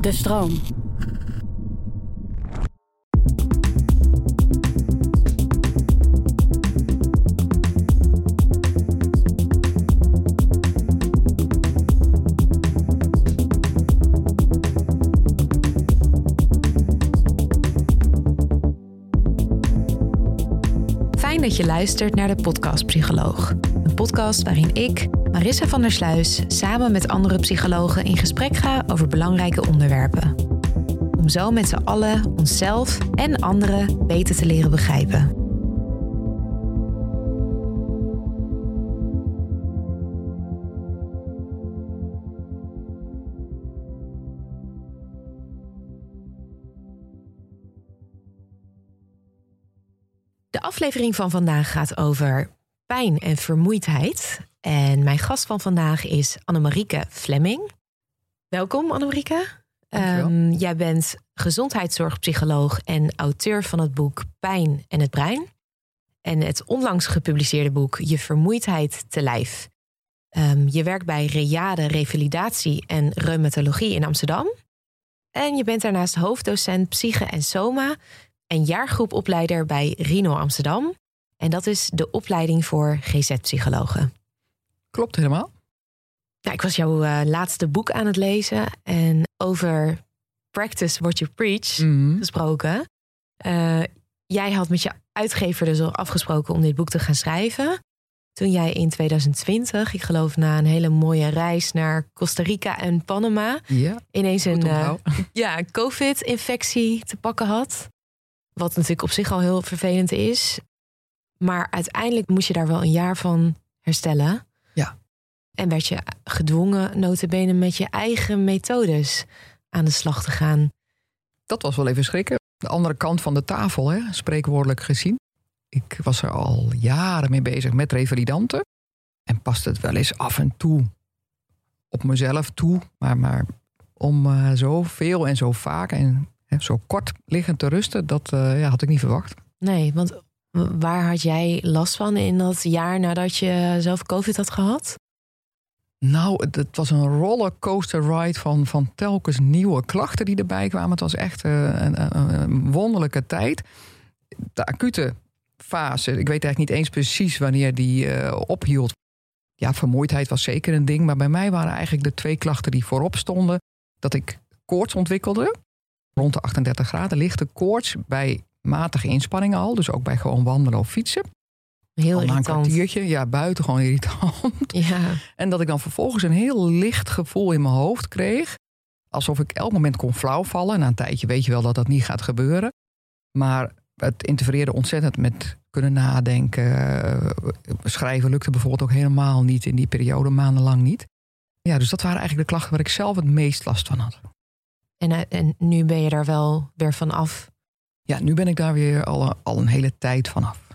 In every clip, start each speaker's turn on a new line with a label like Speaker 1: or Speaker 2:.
Speaker 1: De stroom.
Speaker 2: Fijn dat je luistert naar de Podcast Psycholoog. Een podcast waarin ik, Marissa van der Sluis, samen met andere psychologen in gesprek ga over belangrijke onderwerpen. Om zo met z'n allen onszelf en anderen beter te leren begrijpen. De aflevering van vandaag gaat over pijn en vermoeidheid. En mijn gast van vandaag is Annemarieke Flemming. Welkom Annemarieke. Um, jij bent gezondheidszorgpsycholoog en auteur van het boek Pijn en het Brein. En het onlangs gepubliceerde boek Je Vermoeidheid te Lijf. Um, je werkt bij Reade Revalidatie en Reumatologie in Amsterdam. En je bent daarnaast hoofddocent Psyche en Soma en jaargroepopleider bij Rino Amsterdam. En dat is de opleiding voor GZ-psychologen.
Speaker 3: Klopt helemaal.
Speaker 2: Nou, ik was jouw uh, laatste boek aan het lezen en over practice what you preach
Speaker 3: Mhm.
Speaker 2: gesproken. Uh, jij had met je uitgever dus al afgesproken om dit boek te gaan schrijven. Toen jij in 2020, ik geloof na een hele mooie reis naar Costa Rica en Panama,
Speaker 3: Ja,
Speaker 2: ineens een, uh,
Speaker 3: onthouden.
Speaker 2: ja, COVID-infectie te pakken had. Wat natuurlijk op zich al heel vervelend is. Maar uiteindelijk moest je daar wel een jaar van herstellen. En werd je gedwongen, notabene, met je eigen methodes aan de slag te gaan.
Speaker 3: Dat was wel even schrikken. De andere kant van de tafel, hè, spreekwoordelijk gezien. Ik was er al jaren mee bezig met revalidanten. En past het wel eens af en toe op mezelf toe. Maar, maar om uh, zo veel en zo vaak en hè, zo kort liggend te rusten, dat uh, ja, had ik niet verwacht.
Speaker 2: Nee, want waar had jij last van in dat jaar nadat je zelf COVID had gehad?
Speaker 3: Nou, het, was een rollercoaster ride van, van telkens nieuwe klachten die erbij kwamen. Het was echt uh, een, wonderlijke tijd. De acute fase, ik weet eigenlijk niet eens precies wanneer die uh, ophield. Ja, vermoeidheid was zeker een ding. Maar bij mij waren eigenlijk de twee klachten die voorop stonden. Dat ik koorts ontwikkelde, rond de 38 graden. Lichte koorts bij matige inspanningen al. Dus ook bij gewoon wandelen of fietsen.
Speaker 2: Heel
Speaker 3: al een kwartiertje, ja, buitengewoon irritant.
Speaker 2: Ja.
Speaker 3: En dat ik dan vervolgens een heel licht gevoel in mijn hoofd kreeg. Alsof ik elk moment kon flauwvallen. Na een tijdje weet je wel dat dat niet gaat gebeuren. Maar het interfereerde ontzettend met kunnen nadenken. Schrijven lukte bijvoorbeeld ook helemaal niet in die periode, maandenlang niet. Ja, dus dat waren eigenlijk de klachten waar ik zelf het meest last van had.
Speaker 2: En, eh, en nu ben je daar wel weer van af?
Speaker 3: Ja, nu ben ik daar weer al, al een hele tijd vanaf.
Speaker 2: Ja.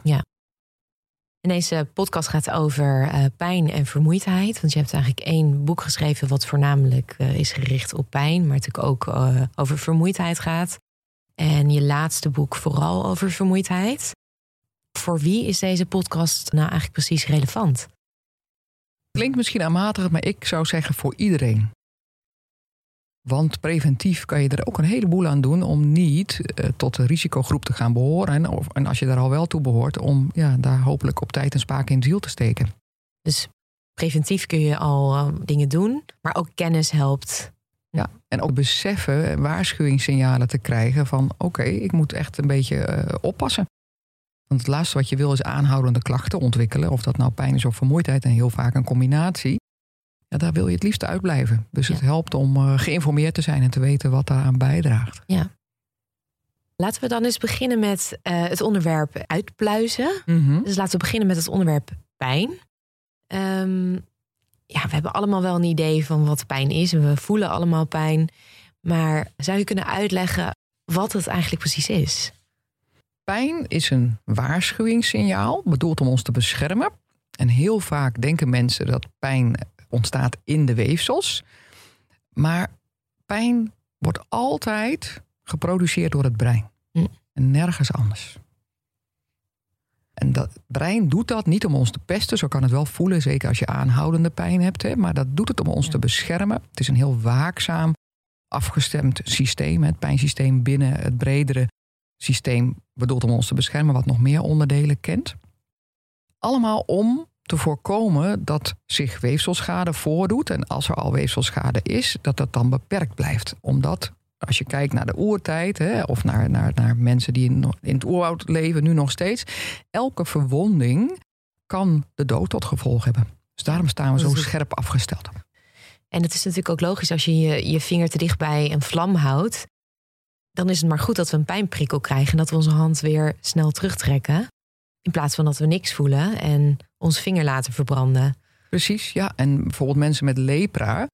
Speaker 2: Deze podcast gaat over uh, pijn en vermoeidheid. Want je hebt eigenlijk één boek geschreven wat voornamelijk uh, is gericht op pijn, maar natuurlijk ook over vermoeidheid gaat. En je laatste boek vooral over vermoeidheid. Voor wie is deze podcast nou eigenlijk precies relevant?
Speaker 3: Klinkt misschien aanmatig, maar ik zou zeggen voor iedereen. Want preventief kan je er ook een heleboel aan doen om niet uh, tot de risicogroep te gaan behoren. En, of, en als je daar al wel toe behoort, om ja, daar hopelijk op tijd en spaak in ziel te steken.
Speaker 2: Dus preventief kun je al uh, dingen doen, maar ook kennis helpt.
Speaker 3: Ja, en ook beseffen, waarschuwingssignalen te krijgen van oké, okay, ik moet echt een beetje uh, oppassen. Want het laatste wat je wil is aanhoudende klachten ontwikkelen. Of dat nou pijn is of vermoeidheid en heel vaak een combinatie. Ja, daar wil je het liefst uitblijven. Dus het helpt om uh, geïnformeerd te zijn en te weten wat daaraan bijdraagt.
Speaker 2: Ja. Laten we dan eens beginnen met uh, het onderwerp uitpluizen.
Speaker 3: Mhm.
Speaker 2: Mm -hmm. Dus laten we beginnen met het onderwerp pijn. Um, ja, we hebben allemaal wel een idee van wat pijn is. En we voelen allemaal pijn. Maar zou je kunnen uitleggen wat het eigenlijk precies is?
Speaker 3: Pijn is een waarschuwingssignaal, bedoeld om ons te beschermen. En heel vaak denken mensen dat pijn ontstaat in de weefsels. Maar pijn wordt altijd geproduceerd door het brein.
Speaker 2: Hm.
Speaker 3: En nergens anders. En dat brein doet dat niet om ons te pesten. Zo kan het wel voelen, zeker als je aanhoudende pijn hebt. Hè, maar dat doet het om ons
Speaker 2: Ja.
Speaker 3: te beschermen. Het is een heel waakzaam afgestemd systeem. Het pijnsysteem binnen het bredere systeem bedoeld om ons te beschermen, wat nog meer onderdelen kent. Allemaal om te voorkomen dat zich weefselschade voordoet. En als er al weefselschade is, dat dat dan beperkt blijft. Omdat als je kijkt naar de oertijd, hè, of naar, naar, naar mensen die in, in het oerwoud leven, nu nog steeds, elke verwonding kan de dood tot gevolg hebben. Dus daarom staan we zo scherp afgesteld.
Speaker 2: En het is natuurlijk ook logisch als je je, je vinger te dicht bij een vlam houdt. Dan is het maar goed dat we een pijnprikkel krijgen en dat we onze hand weer snel terugtrekken. In plaats van dat we niks voelen en ons vinger laten verbranden.
Speaker 3: Precies, ja. En bijvoorbeeld mensen met lepra,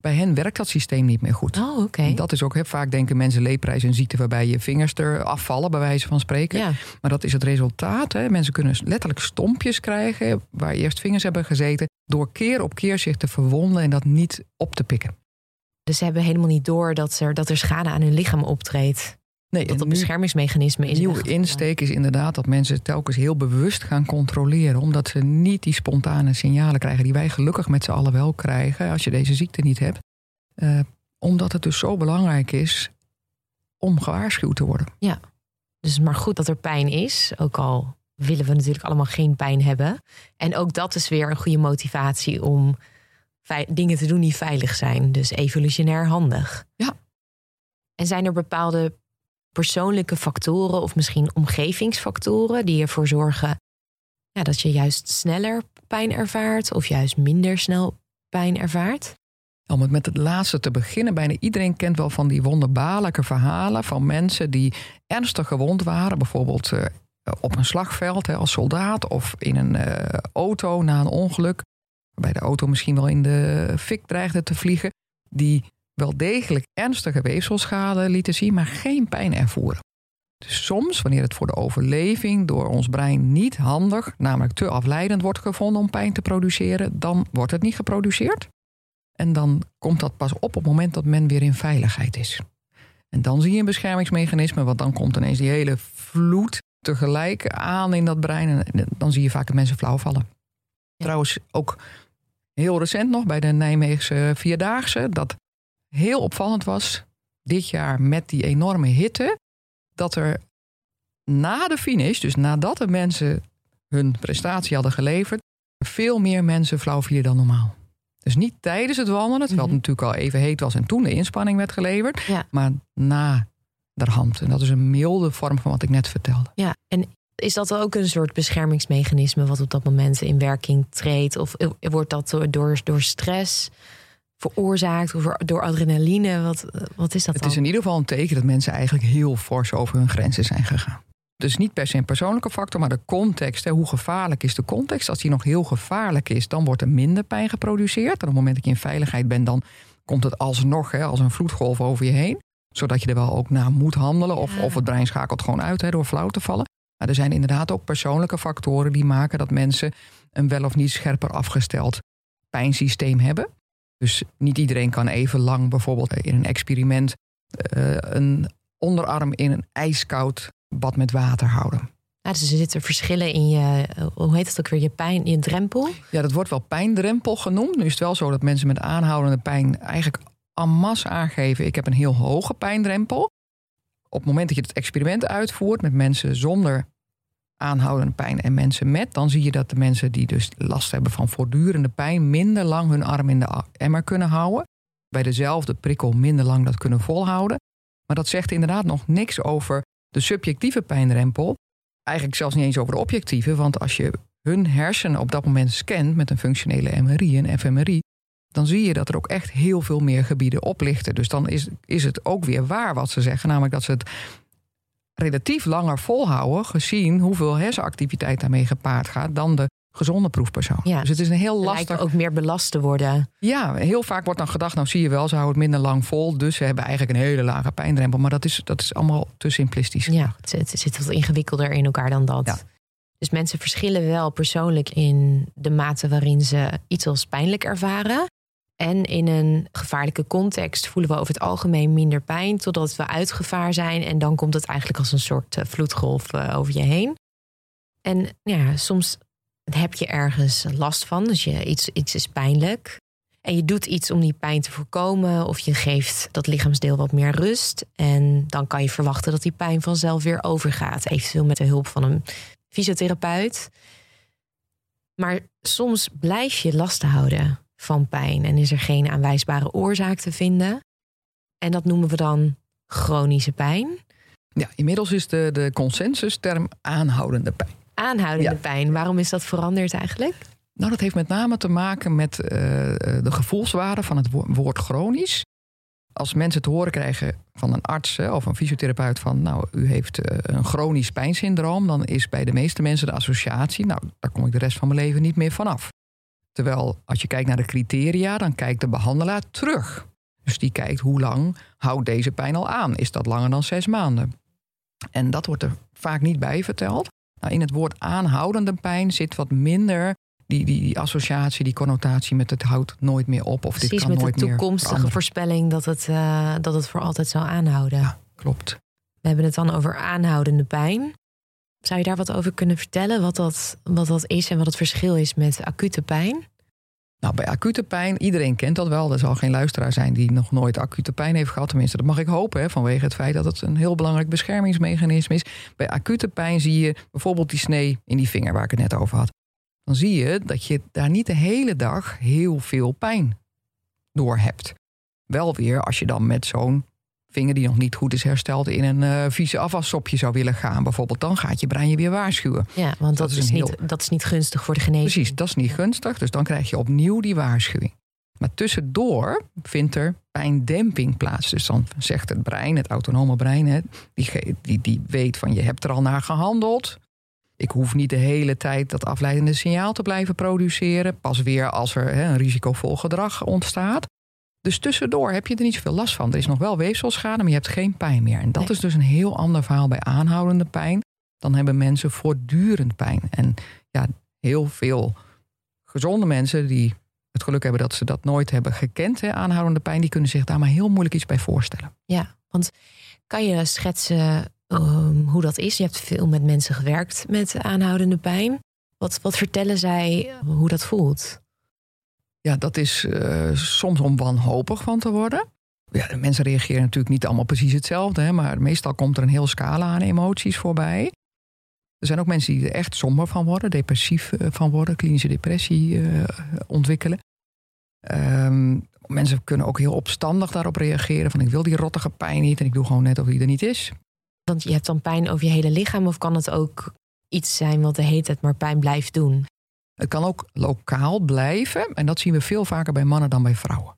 Speaker 3: bij hen werkt dat systeem niet meer goed.
Speaker 2: Oh, oké.
Speaker 3: Dat is ook heel vaak denken mensen lepra is een ziekte waarbij je vingers er afvallen, bij wijze van spreken.
Speaker 2: Ja.
Speaker 3: Maar dat is het resultaat. Hè. Mensen kunnen letterlijk stompjes krijgen waar eerst vingers hebben gezeten, door keer op keer zich te verwonden en dat niet op te pikken.
Speaker 2: Dus ze hebben helemaal niet door dat er, dat er schade aan hun lichaam optreedt.
Speaker 3: Nee,
Speaker 2: Dat het beschermingsmechanisme is.
Speaker 3: Een nieuwe insteek is inderdaad dat mensen telkens heel bewust gaan controleren. Omdat ze niet die spontane signalen krijgen die wij gelukkig met z'n allen wel krijgen als je deze ziekte niet hebt. Eh, omdat het dus zo belangrijk is om gewaarschuwd te worden.
Speaker 2: Dus het is maar goed dat er pijn is. Ook al willen we natuurlijk allemaal geen pijn hebben. En ook dat is weer een goede motivatie om dingen te doen die veilig zijn. Dus evolutionair handig.
Speaker 3: Ja.
Speaker 2: En zijn er bepaalde persoonlijke factoren of misschien omgevingsfactoren die ervoor zorgen ja, dat je juist sneller pijn ervaart of juist minder snel pijn ervaart?
Speaker 3: Om het met het laatste te beginnen, bijna iedereen kent wel van die wonderbaarlijke verhalen van mensen die ernstig gewond waren, bijvoorbeeld eh, op een slagveld hè, als soldaat of in een eh, auto na een ongeluk, waarbij de auto misschien wel in de fik dreigde te vliegen, die wel degelijk ernstige weefselschade lieten zien, maar geen pijn ervoeren. Dus soms, wanneer het voor de overleving door ons brein niet handig, namelijk te afleidend wordt gevonden om pijn te produceren, dan wordt het niet geproduceerd. En dan komt dat pas op op het moment dat men weer in veiligheid is. En dan zie je een beschermingsmechanisme, want dan komt ineens die hele vloed tegelijk aan in dat brein. En dan zie je vaak dat mensen flauw vallen.
Speaker 2: Ja.
Speaker 3: Trouwens, ook heel recent nog bij de Nijmeegse Vierdaagse, dat heel opvallend was dit jaar met die enorme hitte, dat er na de finish, dus nadat de mensen hun prestatie hadden geleverd, veel meer mensen flauw vielen dan normaal. Dus niet tijdens het wandelen, terwijl het
Speaker 2: Mhm.
Speaker 3: natuurlijk al even heet was en toen de inspanning werd geleverd,
Speaker 2: Ja.
Speaker 3: maar na de hand. En dat is een milde vorm van wat ik net vertelde.
Speaker 2: Ja, en is dat ook een soort beschermingsmechanisme wat op dat moment in werking treedt? Of wordt dat door, door, door stress veroorzaakt of door, adrenaline? Wat, wat is dat
Speaker 3: Het
Speaker 2: dan?
Speaker 3: is in ieder geval een teken dat mensen eigenlijk heel fors over hun grenzen zijn gegaan. Dus niet per se een persoonlijke factor, maar de context. Hè, hoe gevaarlijk is de context? Als die nog heel gevaarlijk is, dan wordt er minder pijn geproduceerd. En op het moment dat je in veiligheid bent, dan komt het alsnog hè, als een vloedgolf over je heen. Zodat je er wel ook naar moet handelen. Of,
Speaker 2: Ja.
Speaker 3: of het brein schakelt gewoon uit hè, door flauw te vallen. Maar er zijn inderdaad ook persoonlijke factoren die maken dat mensen een wel of niet scherper afgesteld pijnsysteem hebben. Dus niet iedereen kan even lang bijvoorbeeld in een experiment eh, een onderarm in een ijskoud bad met water houden.
Speaker 2: Ja, dus er zitten verschillen in je, eh, hoe heet het ook weer, je pijn, je drempel.
Speaker 3: Ja, dat wordt wel pijndrempel genoemd. Nu is het wel zo dat mensen met aanhoudende pijn eigenlijk en masse aangeven: ik heb een heel hoge pijndrempel. Op het moment dat je het experiment uitvoert met mensen zonder aanhoudende pijn en mensen met, dan zie je dat de mensen die dus last hebben van voortdurende pijn minder lang hun arm in de emmer kunnen houden. Bij dezelfde prikkel minder lang dat kunnen volhouden. Maar dat zegt inderdaad nog niks over de subjectieve pijndrempel. Eigenlijk zelfs niet eens over de objectieve, want als je hun hersenen op dat moment scant met een functionele MRI, een fMRI, dan zie je dat er ook echt heel veel meer gebieden oplichten. Dus dan is, is het ook weer waar wat ze zeggen, namelijk dat ze het relatief langer volhouden, gezien hoeveel hersenactiviteit daarmee gepaard gaat, dan de gezonde proefpersoon.
Speaker 2: Ja.
Speaker 3: Dus het is een heel
Speaker 2: Lijkt
Speaker 3: lastig.
Speaker 2: ook meer belast te worden.
Speaker 3: Ja, heel vaak wordt dan gedacht, nou zie je wel, ze houden het minder lang vol, dus ze hebben eigenlijk een hele lage pijndrempel. Maar dat is, dat is allemaal te simplistisch.
Speaker 2: Ja, het, het zit wat ingewikkelder in elkaar dan dat.
Speaker 3: Ja.
Speaker 2: Dus mensen verschillen wel persoonlijk in de mate waarin ze iets als pijnlijk ervaren. En in een gevaarlijke context voelen we over het algemeen minder pijn totdat we uit gevaar zijn. En dan komt het eigenlijk als een soort eh, vloedgolf eh, over je heen. En ja, soms heb je ergens last van, dus je, iets, iets is pijnlijk. En je doet iets om die pijn te voorkomen, of je geeft dat lichaamsdeel wat meer rust. En dan kan je verwachten dat die pijn vanzelf weer overgaat. Eventueel met de hulp van een fysiotherapeut. Maar soms blijf je last houden van pijn en is er geen aanwijsbare oorzaak te vinden. En dat noemen we dan chronische pijn.
Speaker 3: Ja, inmiddels is de, de consensusterm aanhoudende pijn.
Speaker 2: Aanhoudende pijn, waarom is dat veranderd eigenlijk?
Speaker 3: Nou, dat heeft met name te maken met uh, de gevoelswaarde van het woord chronisch. Als mensen te horen krijgen van een arts of een fysiotherapeut van, nou, u heeft uh, een chronisch pijnsyndroom, dan is bij de meeste mensen de associatie, nou, daar kom ik de rest van mijn leven niet meer vanaf. Terwijl als je kijkt naar de criteria, dan kijkt de behandelaar terug. Dus die kijkt hoe lang houdt deze pijn al aan? Is dat langer dan zes maanden? En dat wordt er vaak niet bij verteld. Nou, in het woord aanhoudende pijn zit wat minder die, die, die associatie, die connotatie met het houdt nooit meer op. Of
Speaker 2: Precies,
Speaker 3: dit kan
Speaker 2: met
Speaker 3: nooit
Speaker 2: de toekomstige voorspelling dat het, uh, dat het voor altijd zou aanhouden.
Speaker 3: Ja, klopt.
Speaker 2: We hebben het dan over aanhoudende pijn. Zou je daar wat over kunnen vertellen? Wat dat, wat dat is en wat het verschil is met acute pijn?
Speaker 3: Nou, bij acute pijn, iedereen kent dat wel. Er zal geen luisteraar zijn die nog nooit acute pijn heeft gehad. Tenminste, dat mag ik hopen, hè, vanwege het feit dat het een heel belangrijk beschermingsmechanisme is. Bij acute pijn zie je bijvoorbeeld die snee in die vinger waar ik het net over had. Dan zie je dat je daar niet de hele dag heel veel pijn door hebt. Wel weer als je dan met zo'n vinger die nog niet goed is hersteld in een uh, vieze afwassopje zou willen gaan, bijvoorbeeld, dan gaat je brein je weer waarschuwen.
Speaker 2: Ja, want dat, is, niet, dat is niet gunstig voor de genezing.
Speaker 3: Precies, dat is niet gunstig. Dus dan krijg je opnieuw die waarschuwing. Maar tussendoor vindt er pijndemping plaats. Dus dan zegt het brein, het autonome brein, die, die, die weet van je hebt er al naar gehandeld. Ik hoef niet de hele tijd dat afleidende signaal te blijven produceren. Pas weer als er een risicovol gedrag ontstaat. Dus tussendoor heb je er niet zoveel last van. Er is nog wel weefselschade, maar je hebt geen pijn meer. En dat is dus een heel ander verhaal bij aanhoudende pijn. Dan hebben mensen voortdurend pijn. En ja, heel veel gezonde mensen die het geluk hebben dat ze dat nooit hebben gekend, hè, aanhoudende pijn, die kunnen zich daar maar heel moeilijk iets bij voorstellen.
Speaker 2: Ja, want kan je schetsen um, hoe dat is? Je hebt veel met mensen gewerkt met aanhoudende pijn. Wat, wat vertellen zij hoe dat voelt?
Speaker 3: Ja, dat is uh, soms om wanhopig van te worden. Ja, mensen reageren natuurlijk niet allemaal precies hetzelfde, hè, maar meestal komt er een heel scala aan emoties voorbij. Er zijn ook mensen die er echt somber van worden, depressief uh, van worden, klinische depressie uh, ontwikkelen. Um, mensen kunnen ook heel opstandig daarop reageren: van ik wil die rottige pijn niet en ik doe gewoon net of die er niet is.
Speaker 2: Want je hebt dan pijn over je hele lichaam, of kan het ook iets zijn wat de hele maar pijn blijft doen?
Speaker 3: Het kan ook lokaal blijven. En dat zien we veel vaker bij mannen dan bij vrouwen.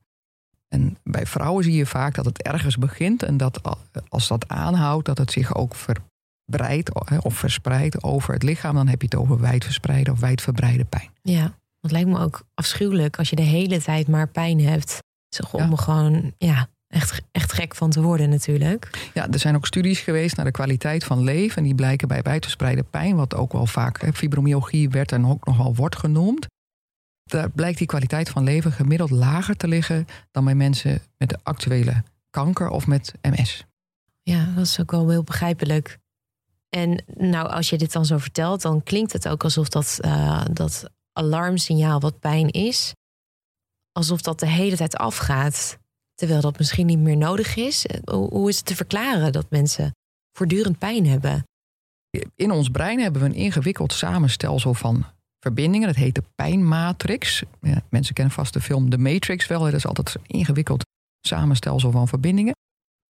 Speaker 3: En bij vrouwen zie je vaak dat het ergens begint en dat als dat aanhoudt, dat het zich ook verbreidt of verspreidt over het lichaam. Dan heb je het over wijdverspreide of wijdverbreide pijn.
Speaker 2: Ja, het lijkt me ook afschuwelijk als je de hele tijd maar pijn hebt. Zeg, om ja. gewoon ja, echt, echt gek van te worden natuurlijk.
Speaker 3: Ja, er zijn ook studies geweest naar de kwaliteit van leven. En die blijken bij wijdverspreide pijn, wat ook wel vaak fibromyalgie werd en ook nog wel wordt genoemd. Daar blijkt die kwaliteit van leven gemiddeld lager te liggen dan bij mensen met de actuele kanker of met MS.
Speaker 2: Ja, dat is ook wel heel begrijpelijk. En nou, als je dit dan zo vertelt, dan klinkt het ook alsof dat, uh, dat alarmsignaal wat pijn is, alsof dat de hele tijd afgaat. Terwijl dat misschien niet meer nodig is. Hoe is het te verklaren dat mensen voortdurend pijn hebben?
Speaker 3: In ons brein hebben we een ingewikkeld samenstelsel van verbindingen. Dat heet de pijnmatrix. Mensen kennen vast de film The Matrix wel. Dat is altijd een ingewikkeld samenstelsel van verbindingen.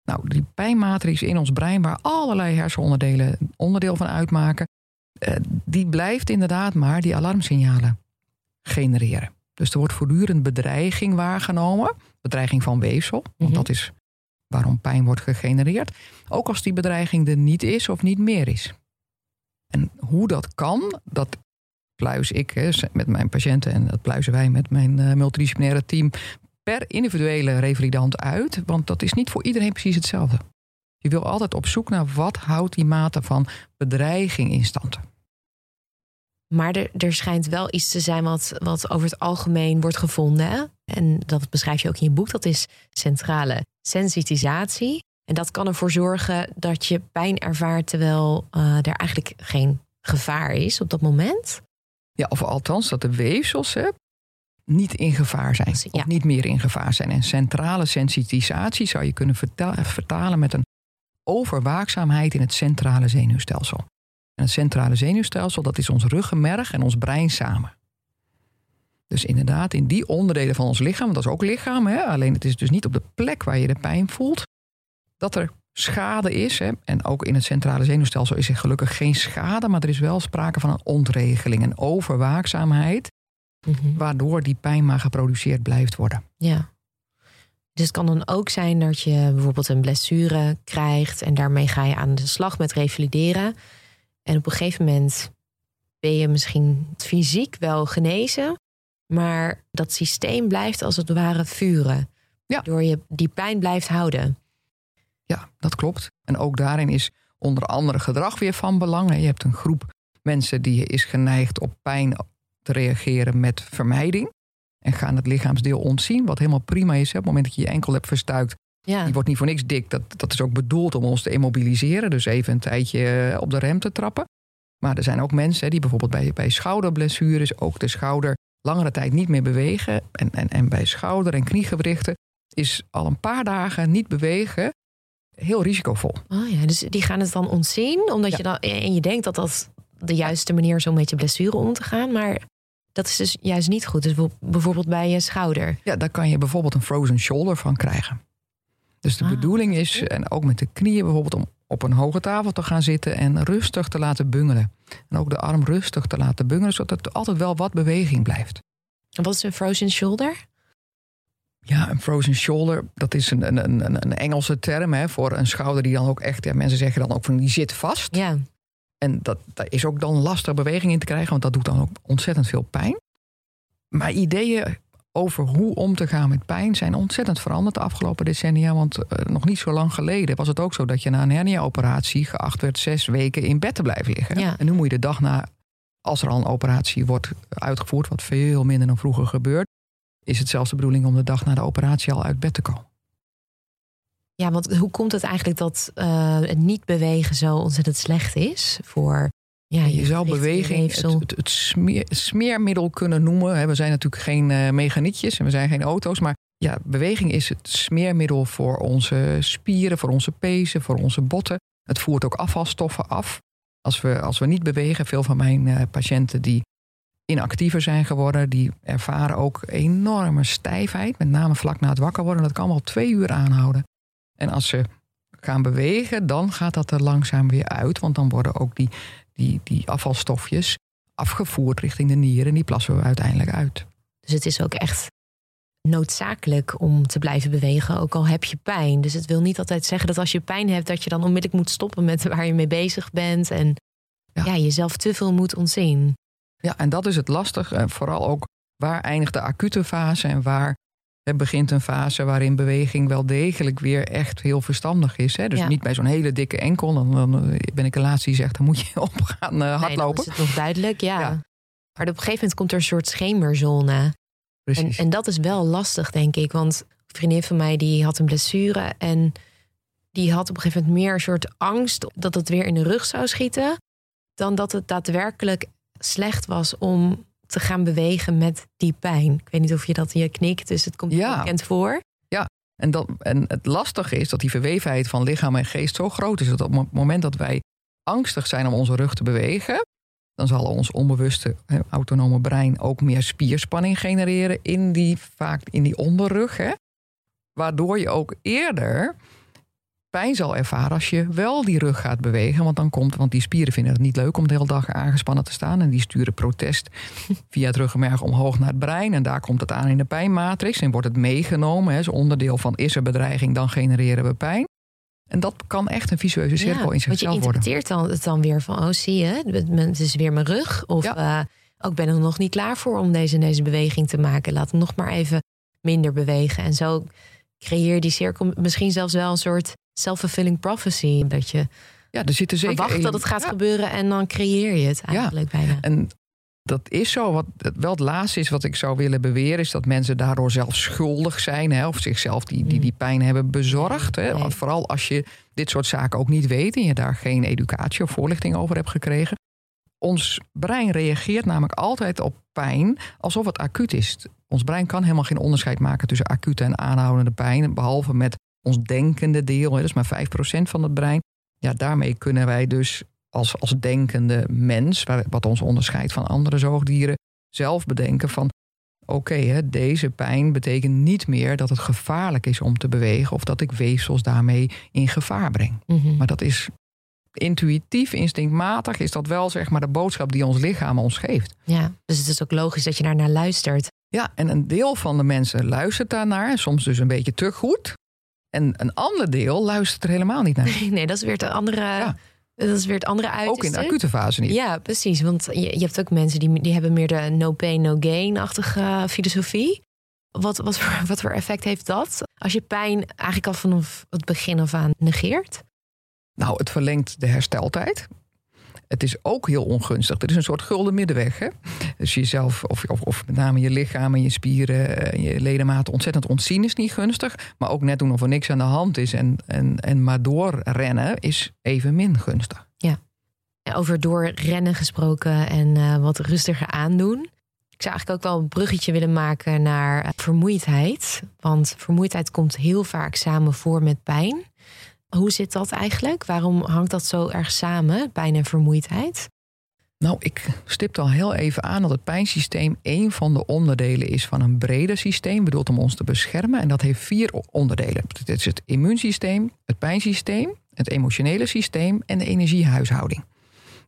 Speaker 3: Nou, die pijnmatrix in ons brein, waar allerlei hersenonderdelen onderdeel van uitmaken, eh, die blijft inderdaad maar die alarmsignalen genereren. Dus er wordt voortdurend bedreiging waargenomen. Bedreiging van weefsel, want dat is waarom pijn wordt gegenereerd. Ook als die bedreiging er niet is of niet meer is. En hoe dat kan, dat pluis ik met mijn patiënten en dat pluizen wij met mijn uh, multidisciplinaire team per individuele revalidant uit. Want dat is niet voor iedereen precies hetzelfde. Je wil altijd op zoek naar wat houdt die mate van bedreiging in stand.
Speaker 2: Maar er, er schijnt wel iets te zijn wat, wat over het algemeen wordt gevonden. En dat beschrijf je ook in je boek. Dat is centrale sensitisatie. En dat kan ervoor zorgen dat je pijn ervaart terwijl uh, er eigenlijk geen gevaar is op dat moment.
Speaker 3: Ja, of althans dat de weefsels, hè, niet in gevaar zijn.
Speaker 2: Ja.
Speaker 3: Of niet meer in gevaar zijn. En centrale sensitisatie zou je kunnen verta- vertalen met een overwaakzaamheid in het centrale zenuwstelsel. En het centrale zenuwstelsel, dat is ons ruggenmerg en ons brein samen. Dus inderdaad, in die onderdelen van ons lichaam, want dat is ook lichaam, hè, alleen het is dus niet op de plek waar je de pijn voelt, dat er schade is. Hè, en ook in het centrale zenuwstelsel is er gelukkig geen schade, maar er is wel sprake van een ontregeling, een overwaakzaamheid,
Speaker 2: Mhm.
Speaker 3: waardoor die pijn maar geproduceerd blijft worden.
Speaker 2: Ja. Dus het kan dan ook zijn dat je bijvoorbeeld een blessure krijgt en daarmee ga je aan de slag met revalideren. En op een gegeven moment ben je misschien fysiek wel genezen, maar dat systeem blijft als het ware vuren.
Speaker 3: Ja.
Speaker 2: Door je die pijn blijft houden.
Speaker 3: Ja, dat klopt. En ook daarin is onder andere gedrag weer van belang. Je hebt een groep mensen die is geneigd op pijn te reageren met vermijding. En gaan het lichaamsdeel ontzien, wat helemaal prima is. Op het moment dat je je enkel hebt verstuikt,
Speaker 2: Ja,
Speaker 3: die wordt niet voor niks dik. Dat, dat is ook bedoeld om ons te immobiliseren. Dus even een tijdje eh, op de rem te trappen. Maar er zijn ook mensen die bijvoorbeeld bij, bij schouderblessures ook de schouder langere tijd niet meer bewegen. En, en, en bij schouder- en kniegewrichten is al een paar dagen niet bewegen heel risicovol.
Speaker 2: oh ja, dus die gaan het dan ontzien, omdat
Speaker 3: Ja.
Speaker 2: je dan en je denkt dat dat de juiste manier is om met je blessure om te gaan, maar dat is dus juist niet goed. Dus bijvoorbeeld bij je schouder.
Speaker 3: Ja, daar kan je bijvoorbeeld een frozen shoulder van krijgen. Dus de
Speaker 2: Ah,
Speaker 3: bedoeling is, en ook met de knieën bijvoorbeeld, om op een hoge tafel te gaan zitten en rustig te laten bungelen. En ook de arm rustig te laten bungelen, zodat er altijd wel wat beweging blijft.
Speaker 2: En wat is een frozen shoulder?
Speaker 3: Ja, een frozen shoulder, dat is een, een, een, een Engelse term hè, voor een schouder die dan ook echt, ja, mensen zeggen dan ook van die zit vast.
Speaker 2: Ja.
Speaker 3: En dat, daar is ook dan lastig beweging in te krijgen, want dat doet dan ook ontzettend veel pijn. Maar ideeën over hoe om te gaan met pijn zijn ontzettend veranderd de afgelopen decennia. Want eh, nog niet zo lang geleden was het ook zo dat je na een hernia-operatie geacht werd zes weken in bed te blijven liggen.
Speaker 2: Ja.
Speaker 3: En nu moet je de dag na, als er al een operatie wordt uitgevoerd, wat veel minder dan vroeger gebeurt, is het zelfs de bedoeling om de dag na de operatie al uit bed te komen.
Speaker 2: Ja, want hoe komt het eigenlijk dat eh, het niet bewegen zo ontzettend slecht is voor ja,
Speaker 3: je zou beweging het, het, het smeer- smeermiddel kunnen noemen. We zijn natuurlijk geen eh, mechanietjes en we zijn geen auto's. Maar ja, beweging is het smeermiddel voor onze spieren, voor onze pezen, voor onze botten. Het voert ook afvalstoffen af. Als we, als we niet bewegen, veel van mijn eh, patiënten die inactiever zijn geworden, die ervaren ook enorme stijfheid. Met name vlak na het wakker worden. Dat kan wel twee uur aanhouden. En als ze gaan bewegen, dan gaat dat er langzaam weer uit. Want dan worden ook die, die, die afvalstofjes afgevoerd richting de nieren. En die plassen we uiteindelijk uit.
Speaker 2: Dus het is ook echt noodzakelijk om te blijven bewegen, ook al heb je pijn. Dus het wil niet altijd zeggen dat als je pijn hebt, dat je dan onmiddellijk moet stoppen met waar je mee bezig bent. En ja,
Speaker 3: Ja.
Speaker 2: jezelf te veel moet ontzien.
Speaker 3: Ja, en dat is het lastig. Vooral ook waar eindigt de acute fase en waar hè, begint een fase waarin beweging wel degelijk weer echt heel verstandig is. Hè? Dus
Speaker 2: Ja.
Speaker 3: niet bij zo'n hele dikke enkel. Dan, dan eh, ben ik de laatste die zegt, dan moet je op gaan eh,
Speaker 2: Nee,
Speaker 3: hardlopen.
Speaker 2: is het nog duidelijk, ja.
Speaker 3: Ja.
Speaker 2: Maar op een gegeven moment komt er een soort schemerzone. En, en dat is wel lastig, denk ik. Want een vriendin van mij die had een blessure. En die had op een gegeven moment meer een soort angst dat het weer in de rug zou schieten. Dan dat het daadwerkelijk slecht was om te gaan bewegen met die pijn. Ik weet niet of je dat je knikt, dus het komt
Speaker 3: Ja.
Speaker 2: bekend voor.
Speaker 3: En, dat, en het lastige is dat die verwevenheid van lichaam en geest zo groot is dat op het moment dat wij angstig zijn om onze rug te bewegen, dan zal ons onbewuste autonome brein ook meer spierspanning genereren in die, vaak in die onderrug. Hè? Waardoor je ook eerder pijn zal ervaren als je wel die rug gaat bewegen. Want dan komt, want die spieren vinden het niet leuk om de hele dag aangespannen te staan. En die sturen protest via het ruggenmerg omhoog naar het brein. En daar komt het aan in de pijnmatrix. En wordt het meegenomen. Hè, is onderdeel van is er bedreiging, dan genereren we pijn. En dat kan echt een visueuze cirkel in
Speaker 2: want je
Speaker 3: zichzelf worden.
Speaker 2: interpreteert dan, het dan weer van, oh zie je, het- is weer mijn rug. Of
Speaker 3: Ja.
Speaker 2: eh, ook ben er nog niet klaar voor om deze, deze beweging te maken. Laat hem nog maar even minder bewegen. En zo creëer je die cirkel misschien zelfs wel een soort self-fulfilling prophecy. Dat je
Speaker 3: Ja, er zitten zeker
Speaker 2: verwacht dat het gaat
Speaker 3: Ja.
Speaker 2: gebeuren en dan creëer je het eigenlijk bijna.
Speaker 3: En dat is zo. Wat wel het laatste is wat ik zou willen beweren, is dat mensen daardoor zelf schuldig zijn. Hè, of zichzelf die, die, die pijn hebben bezorgd. Hè. Want Vooral als je dit soort zaken ook niet weet en je daar geen educatie of voorlichting over hebt gekregen. Ons brein reageert namelijk altijd op pijn alsof het acuut is. ons brein kan helemaal geen onderscheid maken tussen acute en aanhoudende pijn. Behalve met ons denkende deel, dat is maar 5% van het brein. Ja, daarmee kunnen wij dus als, als denkende mens, wat ons onderscheidt van andere zoogdieren, zelf bedenken van oké, deze pijn betekent niet meer dat het gevaarlijk is om te bewegen of dat ik weefsels daarmee in gevaar breng.
Speaker 2: Mhm.
Speaker 3: Maar dat is intuïtief, instinctmatig, is dat wel zeg maar de boodschap die ons lichaam ons geeft.
Speaker 2: Ja, dus het is ook logisch dat je daar naar luistert.
Speaker 3: Ja, en een deel van de mensen luistert daarnaar, soms dus een beetje te goed. En een ander deel luistert er helemaal niet naar.
Speaker 2: Nee, dat is weer het andere.
Speaker 3: Ja.
Speaker 2: Dat is weer het andere uiterste.
Speaker 3: Ook in de acute fase niet.
Speaker 2: Ja, precies. Want je, je hebt ook mensen die, die hebben meer de no pain, no gain-achtige filosofie. Wat, wat, voor, wat voor effect heeft dat? Als je pijn eigenlijk al vanaf het begin af aan negeert?
Speaker 3: Nou, het verlengt de hersteltijd. Het is ook heel ongunstig. Er is een soort gulden middenweg. Hè? Dus jezelf, of, of, of met name je lichaam en je spieren en je ledematen ontzettend ontzien is niet gunstig. Maar ook net doen of er niks aan de hand is en, en, en maar doorrennen is evenmin gunstig.
Speaker 2: Over doorrennen gesproken en eh, wat rustiger aandoen. Ik zou eigenlijk ook wel een bruggetje willen maken naar eh, vermoeidheid. Want vermoeidheid komt heel vaak samen voor met pijn. Hoe zit dat eigenlijk? Waarom hangt dat zo erg samen, pijn en vermoeidheid?
Speaker 3: Nou, ik stipte al heel even aan dat het pijnsysteem een van de onderdelen is van een breder systeem, bedoeld om ons te beschermen. En dat heeft vier onderdelen. Het is het immuunsysteem, het pijnsysteem, het emotionele systeem en de energiehuishouding.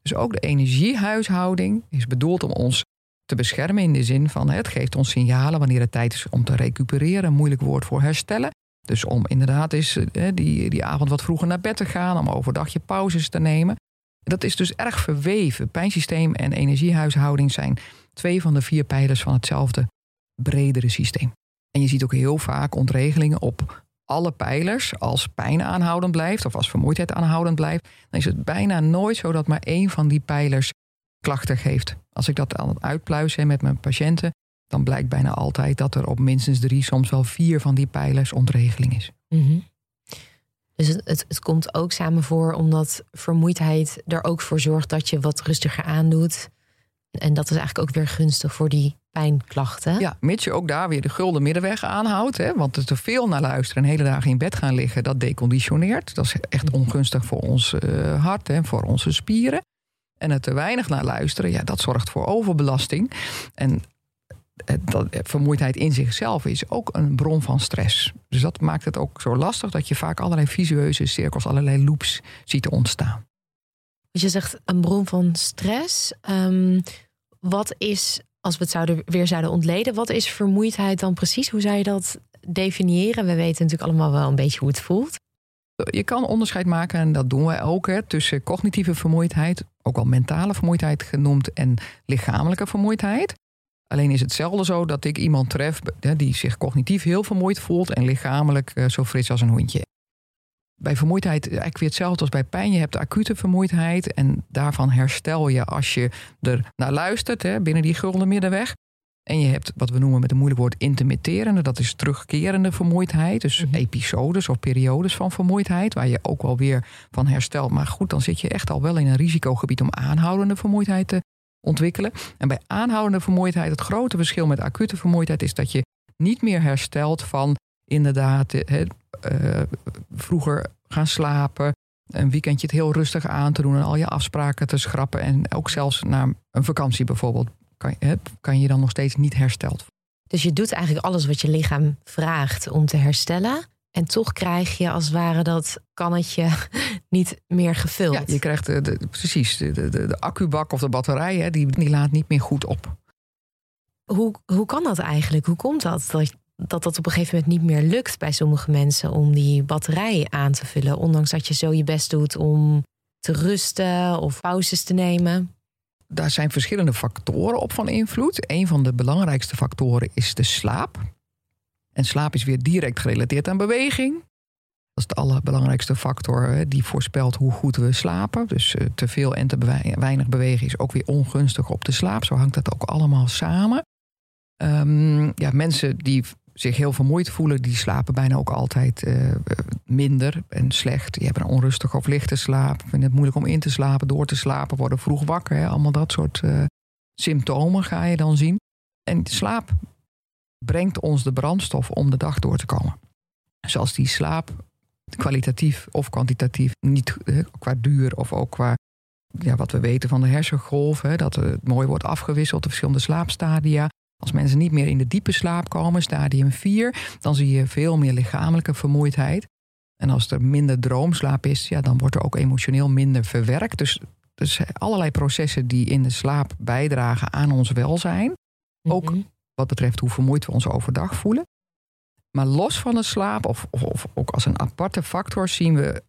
Speaker 3: Dus ook de energiehuishouding is bedoeld om ons te beschermen in de zin van het geeft ons signalen wanneer het tijd is om te recupereren, een moeilijk woord voor herstellen. Dus om inderdaad eens eh, die, die avond wat vroeger naar bed te gaan, om overdag je pauzes te nemen. Dat is dus erg verweven. Pijnsysteem en energiehuishouding zijn twee van de vier pijlers van hetzelfde bredere systeem. En je ziet ook heel vaak ontregelingen op alle pijlers. Als pijn aanhoudend blijft of als vermoeidheid aanhoudend blijft, dan is het bijna nooit zo dat maar één van die pijlers klachten geeft. Als ik dat aan het uitpluizen met mijn patiënten, dan blijkt bijna altijd dat er op minstens drie, soms wel vier van die pijlers ontregeling is.
Speaker 2: Mhm. Dus het, het, het komt ook samen voor omdat vermoeidheid er ook voor zorgt dat je wat rustiger aandoet. En dat is eigenlijk ook weer gunstig voor die pijnklachten.
Speaker 3: Ja, mits je ook daar weer de gulden middenweg aanhoudt. Hè, want er te veel naar luisteren en hele dagen in bed gaan liggen, dat deconditioneert. Dat is echt ongunstig voor ons uh, hart en voor onze spieren. En er te weinig naar luisteren, ja, dat zorgt voor overbelasting. En dat, vermoeidheid in zichzelf is ook een bron van stress. Dus dat maakt het ook zo lastig dat je vaak allerlei visueuze cirkels, allerlei loops ziet ontstaan.
Speaker 2: Dus je zegt een bron van stress. Um, wat is, als we het zouden, weer zouden ontleden, wat is vermoeidheid dan precies? Hoe zou je dat definiëren? We weten natuurlijk allemaal wel een beetje hoe het voelt.
Speaker 3: Je kan onderscheid maken, en dat doen wij ook, hè, tussen cognitieve vermoeidheid, ook wel mentale vermoeidheid genoemd, en lichamelijke vermoeidheid. Alleen is het zelden zo dat ik iemand tref die zich cognitief heel vermoeid voelt en lichamelijk eh, zo fris als een hondje. Bij vermoeidheid eigenlijk weer hetzelfde als bij pijn. Je hebt acute vermoeidheid en daarvan herstel je als je er naar luistert hè, binnen die gulden middenweg. En je hebt wat we noemen met een moeilijk woord intermitterende, dat is terugkerende vermoeidheid. Dus
Speaker 2: Mhm.
Speaker 3: episodes of periodes van vermoeidheid, waar je ook wel weer van herstelt. Maar goed, dan zit je echt al wel in een risicogebied om aanhoudende vermoeidheid te ontwikkelen. En bij aanhoudende vermoeidheid, het grote verschil met acute vermoeidheid is dat je niet meer herstelt van inderdaad eh, eh, vroeger gaan slapen, een weekendje het heel rustig aan te doen en al je afspraken te schrappen. En ook zelfs naar een vakantie bijvoorbeeld kan, kan je dan nog steeds niet hersteld.
Speaker 2: Dus je doet eigenlijk alles wat je lichaam vraagt om te herstellen. En toch krijg je als het ware dat kannetje niet meer gevuld.
Speaker 3: Ja, je krijgt de, de- precies de, de, de, de accubak of de batterij, hè, die, die laat niet meer goed op.
Speaker 2: Hoe, hoe kan dat eigenlijk? Hoe komt dat? dat? Dat dat op een gegeven moment niet meer lukt bij sommige mensen om die batterij aan te vullen. Ondanks dat je zo je best doet om te rusten of pauzes te nemen.
Speaker 3: Daar zijn verschillende factoren op van invloed. Een van de belangrijkste factoren is de slaap. En slaap is weer direct gerelateerd aan beweging. Dat is de allerbelangrijkste factor hè, die voorspelt hoe goed we slapen. Dus eh, te veel en te weinig bewegen is ook weer ongunstig op de slaap. Zo hangt dat ook allemaal samen. Ehm, ja, mensen die zich heel vermoeid voelen, die slapen bijna ook altijd eh, minder en slecht. Die hebben een onrustige of lichte slaap. Vinden het moeilijk om in te slapen, door te slapen, worden vroeg wakker. Hè. Allemaal dat soort eh, symptomen ga je dan zien. En slaap brengt ons de brandstof om de dag door te komen. Zoals die slaap kwalitatief of kwantitatief, niet qua duur of ook qua ja, wat we weten van de hersengolf, hè, dat het mooi wordt afgewisseld, de verschillende slaapstadia. Als mensen niet meer in de diepe slaap komen, stadium 4, dan zie je veel meer lichamelijke vermoeidheid. En als er minder droomslaap is, ja, dan wordt er ook emotioneel minder verwerkt. Dus, dus allerlei processen die in de slaap bijdragen aan ons welzijn. Ook mhm. Wat betreft hoe vermoeid we ons overdag voelen. Maar los van de slaap, of, of, of ook als een aparte factor, zien we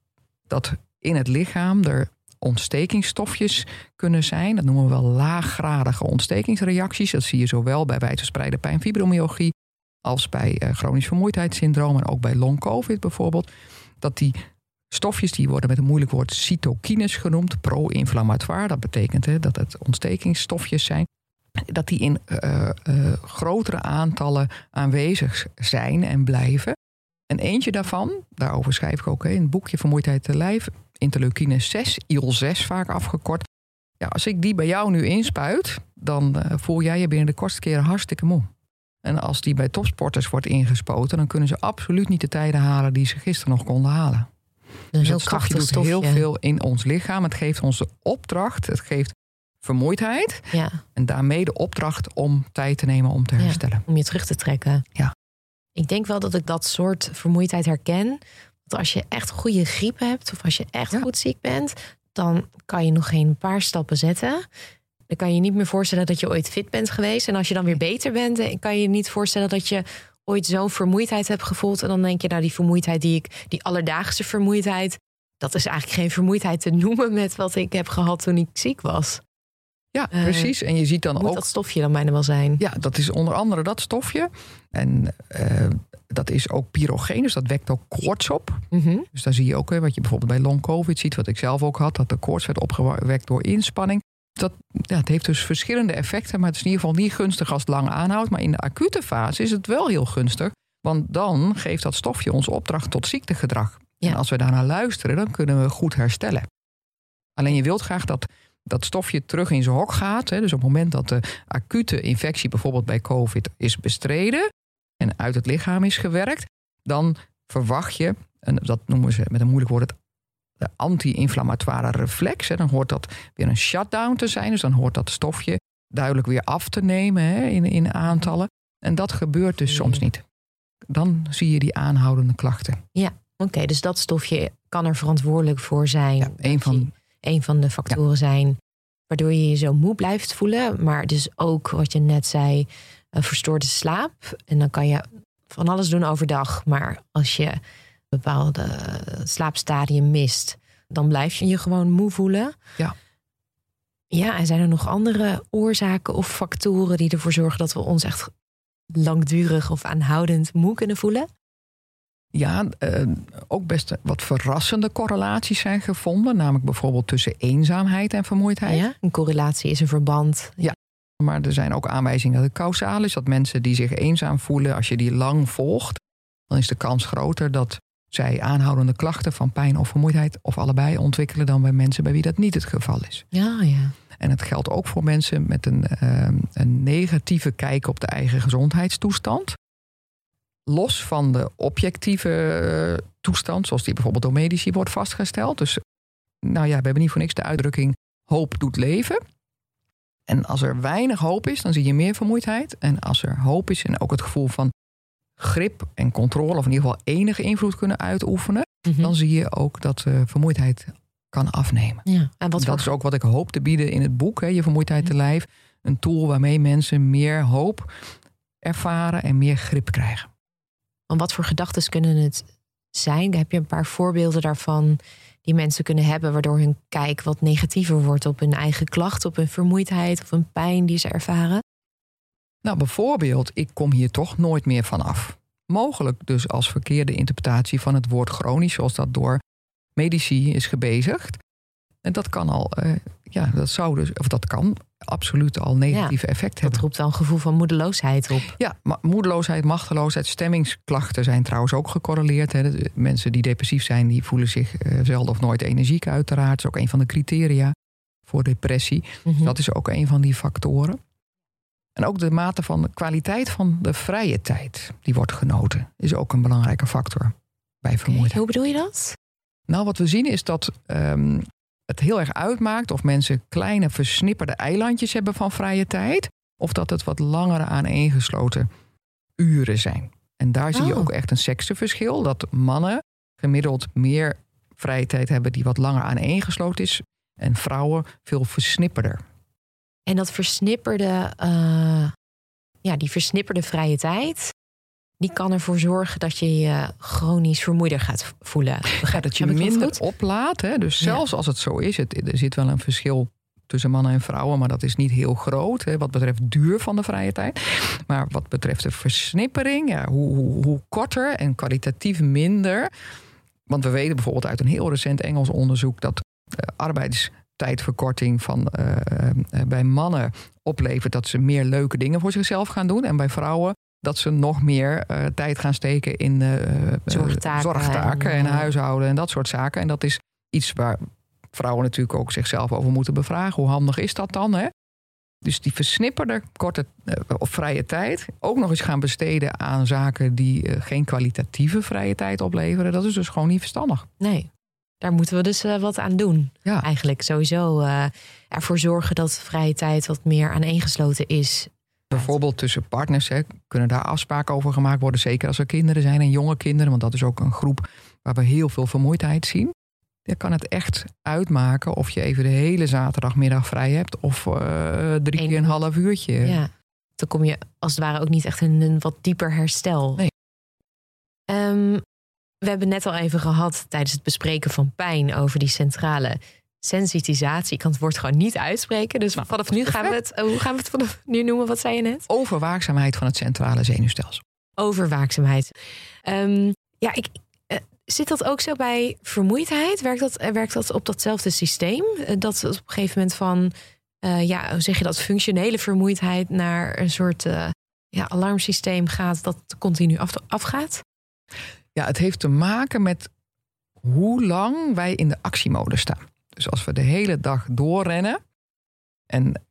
Speaker 3: dat in het lichaam er ontstekingsstofjes kunnen zijn. Dat noemen we wel laaggradige ontstekingsreacties. Dat zie je zowel bij wijdverspreide pijn, fibromyalgie, als bij uh, chronisch vermoeidheidssyndroom en ook bij long-covid bijvoorbeeld. Dat die stofjes, die worden met een moeilijk woord cytokines genoemd, pro-inflammatoire. Dat betekent hè, dat het ontstekingsstofjes zijn. Dat die in uh, uh, grotere aantallen aanwezig zijn en blijven. En eentje daarvan, daarover schrijf ik ook in het boekje Vermoeidheid te lijf, interleukine 6, IL-6 vaak afgekort. Ja, als ik die bij jou nu inspuit, dan uh, voel jij je binnen de kortste keren hartstikke moe. En als die bij topsporters wordt ingespoten, dan kunnen ze absoluut niet de tijden halen die ze gisteren nog konden halen.
Speaker 2: Dus heel krachtig doet stofje.
Speaker 3: heel veel in ons lichaam. Het geeft ons de opdracht, het geeft vermoeidheid.
Speaker 2: Ja.
Speaker 3: En daarmee de opdracht om tijd te nemen om te herstellen.
Speaker 2: Om je terug te trekken.
Speaker 3: Ja.
Speaker 2: Ik denk wel dat ik dat soort vermoeidheid herken als je echt goede griep hebt of als je echt goed ziek bent, dan kan je nog geen paar stappen zetten. Dan kan je niet meer voorstellen dat je ooit fit bent geweest. En als je dan weer beter bent, eh, kan je niet voorstellen dat je ooit zo'n vermoeidheid hebt gevoeld. En dan denk je, nou, die vermoeidheid die ik, die alledaagse vermoeidheid, dat is eigenlijk geen vermoeidheid te noemen met wat ik heb gehad toen ik ziek was.
Speaker 3: Ja, eh, precies. En je ziet dan ook.
Speaker 2: dat stofje dan bijna wel zijn?
Speaker 3: Ja, dat is onder andere dat stofje. En uh, dat is ook pyrogeen, dus dat wekt ook koorts op.
Speaker 2: Mhm.
Speaker 3: Dus daar zie je ook wat je bijvoorbeeld bij long covid ziet, wat ik zelf ook had, dat de koorts werd opgewekt door inspanning. Dat, ja, het heeft dus verschillende effecten, maar het is in ieder geval niet gunstig als het lang aanhoudt. Maar in de acute fase is het wel heel gunstig, want dan geeft dat stofje ons opdracht tot ziektegedrag. En als we daarnaar luisteren, dan kunnen we goed herstellen. Alleen je wilt graag dat dat stofje terug in zijn hok gaat. Hè, dus op het moment dat de acute infectie bijvoorbeeld bij COVID is bestreden, en uit het lichaam is gewerkt, dan verwacht je, en dat noemen ze met een moeilijk woord, het de anti-inflammatoire reflex. Hè, dan hoort dat weer een shutdown te zijn. Dus dan hoort dat stofje duidelijk weer af te nemen hè, in, in aantallen. En dat gebeurt dus soms niet. Dan zie je die aanhoudende klachten.
Speaker 2: Ja, oké. dus dat stofje kan er verantwoordelijk voor zijn.
Speaker 3: Ja, een, van,
Speaker 2: een van de factoren zijn waardoor je je zo moe blijft voelen. Maar dus ook wat je net zei, een verstoorde slaap. En dan kan je van alles doen overdag. Maar als je een bepaalde slaapstadium mist, dan blijf je je gewoon moe voelen.
Speaker 3: Ja.
Speaker 2: Ja, en zijn er nog andere oorzaken of factoren die ervoor zorgen dat we ons echt langdurig of aanhoudend moe kunnen voelen?
Speaker 3: Ja, eh, ook best wat verrassende correlaties zijn gevonden. Namelijk bijvoorbeeld tussen eenzaamheid en vermoeidheid.
Speaker 2: Ja, een correlatie is een verband.
Speaker 3: Ja, maar er zijn ook aanwijzingen dat het kausaal is. Dat mensen die zich eenzaam voelen, als je die lang volgt, dan is de kans groter dat zij aanhoudende klachten van pijn of vermoeidheid of allebei ontwikkelen dan bij mensen bij wie dat niet het geval is.
Speaker 2: Ja, ja.
Speaker 3: En het geldt ook voor mensen met een, ehm, een negatieve kijk op de eigen gezondheidstoestand. Los van de objectieve eh, toestand, zoals die bijvoorbeeld door medici wordt vastgesteld. Dus nou ja, we hebben niet voor niks de uitdrukking hoop doet leven. En als er weinig hoop is, dan zie je meer vermoeidheid. En als er hoop is en ook het gevoel van grip en controle, of in ieder geval enige invloed kunnen uitoefenen, mhm. dan zie je ook dat uh, vermoeidheid kan afnemen.
Speaker 2: Ja. En wat
Speaker 3: dat is ook wat ik hoop te bieden in het boek, hè, Je Vermoeidheid te Lijf. Een tool waarmee mensen meer hoop ervaren en meer grip krijgen.
Speaker 2: En wat voor gedachten kunnen het zijn? Heb je een paar voorbeelden daarvan die mensen kunnen hebben, waardoor hun kijk wat negatiever wordt op hun eigen klacht, op hun vermoeidheid of een pijn die ze ervaren?
Speaker 3: Nou, bijvoorbeeld, ik kom hier toch nooit meer vanaf. Mogelijk dus als verkeerde interpretatie van het woord chronisch, zoals dat door medici is gebezigd. En dat kan al, uh, ja, dat zou dus, of dat kan absoluut al negatieve ja, effect hebben.
Speaker 2: Dat roept al een gevoel van moedeloosheid op.
Speaker 3: Ja, maar moedeloosheid, machteloosheid, stemmingsklachten zijn trouwens ook gecorreleerd. Hè. mensen die depressief zijn, die voelen zich uh, zelden of nooit energiek uiteraard. Dat is ook een van de criteria voor depressie. Mhm. Dat is ook een van die factoren. En ook de mate van de kwaliteit van de vrije tijd die wordt genoten, is ook een belangrijke factor bij vermoeidheid.
Speaker 2: Hoe bedoel je dat?
Speaker 3: Nou, wat we zien is dat ehm, het heel erg uitmaakt of mensen kleine versnipperde eilandjes hebben van vrije tijd, of dat het wat langere aaneengesloten uren zijn. En daar zie je
Speaker 2: Oh.
Speaker 3: ook echt een seksenverschil. Dat mannen gemiddeld meer vrije tijd hebben die wat langer aaneengesloten is. En vrouwen veel versnipperder.
Speaker 2: En dat versnipperde, eh, ja, die versnipperde vrije tijd, die kan ervoor zorgen dat je je chronisch vermoeider gaat voelen.
Speaker 3: Ja, dat je minder
Speaker 2: goed?
Speaker 3: oplaadt. Hè? Dus
Speaker 2: Ja.
Speaker 3: zelfs als het zo is, het, er zit wel een verschil tussen mannen en vrouwen, maar dat is niet heel groot hè, wat betreft duur van de vrije tijd. Maar wat betreft de versnippering, ja, hoe, hoe, hoe korter en kwalitatief minder. Want we weten bijvoorbeeld uit een heel recent Engels onderzoek dat eh, arbeidstijdverkorting van, eh, eh, bij mannen oplevert dat ze meer leuke dingen voor zichzelf gaan doen. En bij vrouwen dat ze nog meer eh, tijd gaan steken in eh, eh,
Speaker 2: Zorgtaken
Speaker 3: zorgtaken
Speaker 2: en,
Speaker 3: en huishouden en dat soort zaken. En dat is iets waar vrouwen natuurlijk ook zichzelf over moeten bevragen. Hoe handig is dat dan? Hè? Dus die versnipperde korte of vrije tijd ook nog eens gaan besteden aan zaken die geen kwalitatieve vrije tijd opleveren. Dat is dus gewoon niet verstandig.
Speaker 2: Nee, daar moeten we dus wat aan doen.
Speaker 3: Ja.
Speaker 2: Eigenlijk sowieso ervoor zorgen dat vrije tijd wat meer aaneengesloten is.
Speaker 3: Bijvoorbeeld tussen partners hè, kunnen daar afspraken over gemaakt worden. Zeker als er kinderen zijn en jonge kinderen. Want dat is ook een groep waar we heel veel vermoeidheid zien. Dan kan het echt uitmaken of je even de hele zaterdagmiddag vrij hebt. Of eh, drie
Speaker 2: Eén
Speaker 3: keer een half uurtje.
Speaker 2: Ja. Dan kom je als het ware ook niet echt in een wat dieper herstel.
Speaker 3: Nee.
Speaker 2: Ehm, we hebben net al even gehad tijdens het bespreken van pijn over die centrale sensitisatie. Ik kan het woord gewoon niet uitspreken. Dus
Speaker 3: Nou,
Speaker 2: vanaf nu gaan we het. eh, Hoe gaan we het vanaf nu noemen? Wat zei je net?
Speaker 3: Overwaakzaamheid van het centrale zenuwstelsel.
Speaker 2: Overwaakzaamheid. Ehm, ja, ik, eh, zit dat ook zo bij vermoeidheid? Werkt dat, eh, werkt dat op datzelfde systeem? Eh, dat op een gegeven moment van, ja, hoe zeg je dat, functionele vermoeidheid naar een soort ja, alarmsysteem gaat dat continu af, afgaat?
Speaker 3: Ja, het heeft te maken met hoe lang wij in de actiemodus staan. Dus als we de hele dag doorrennen en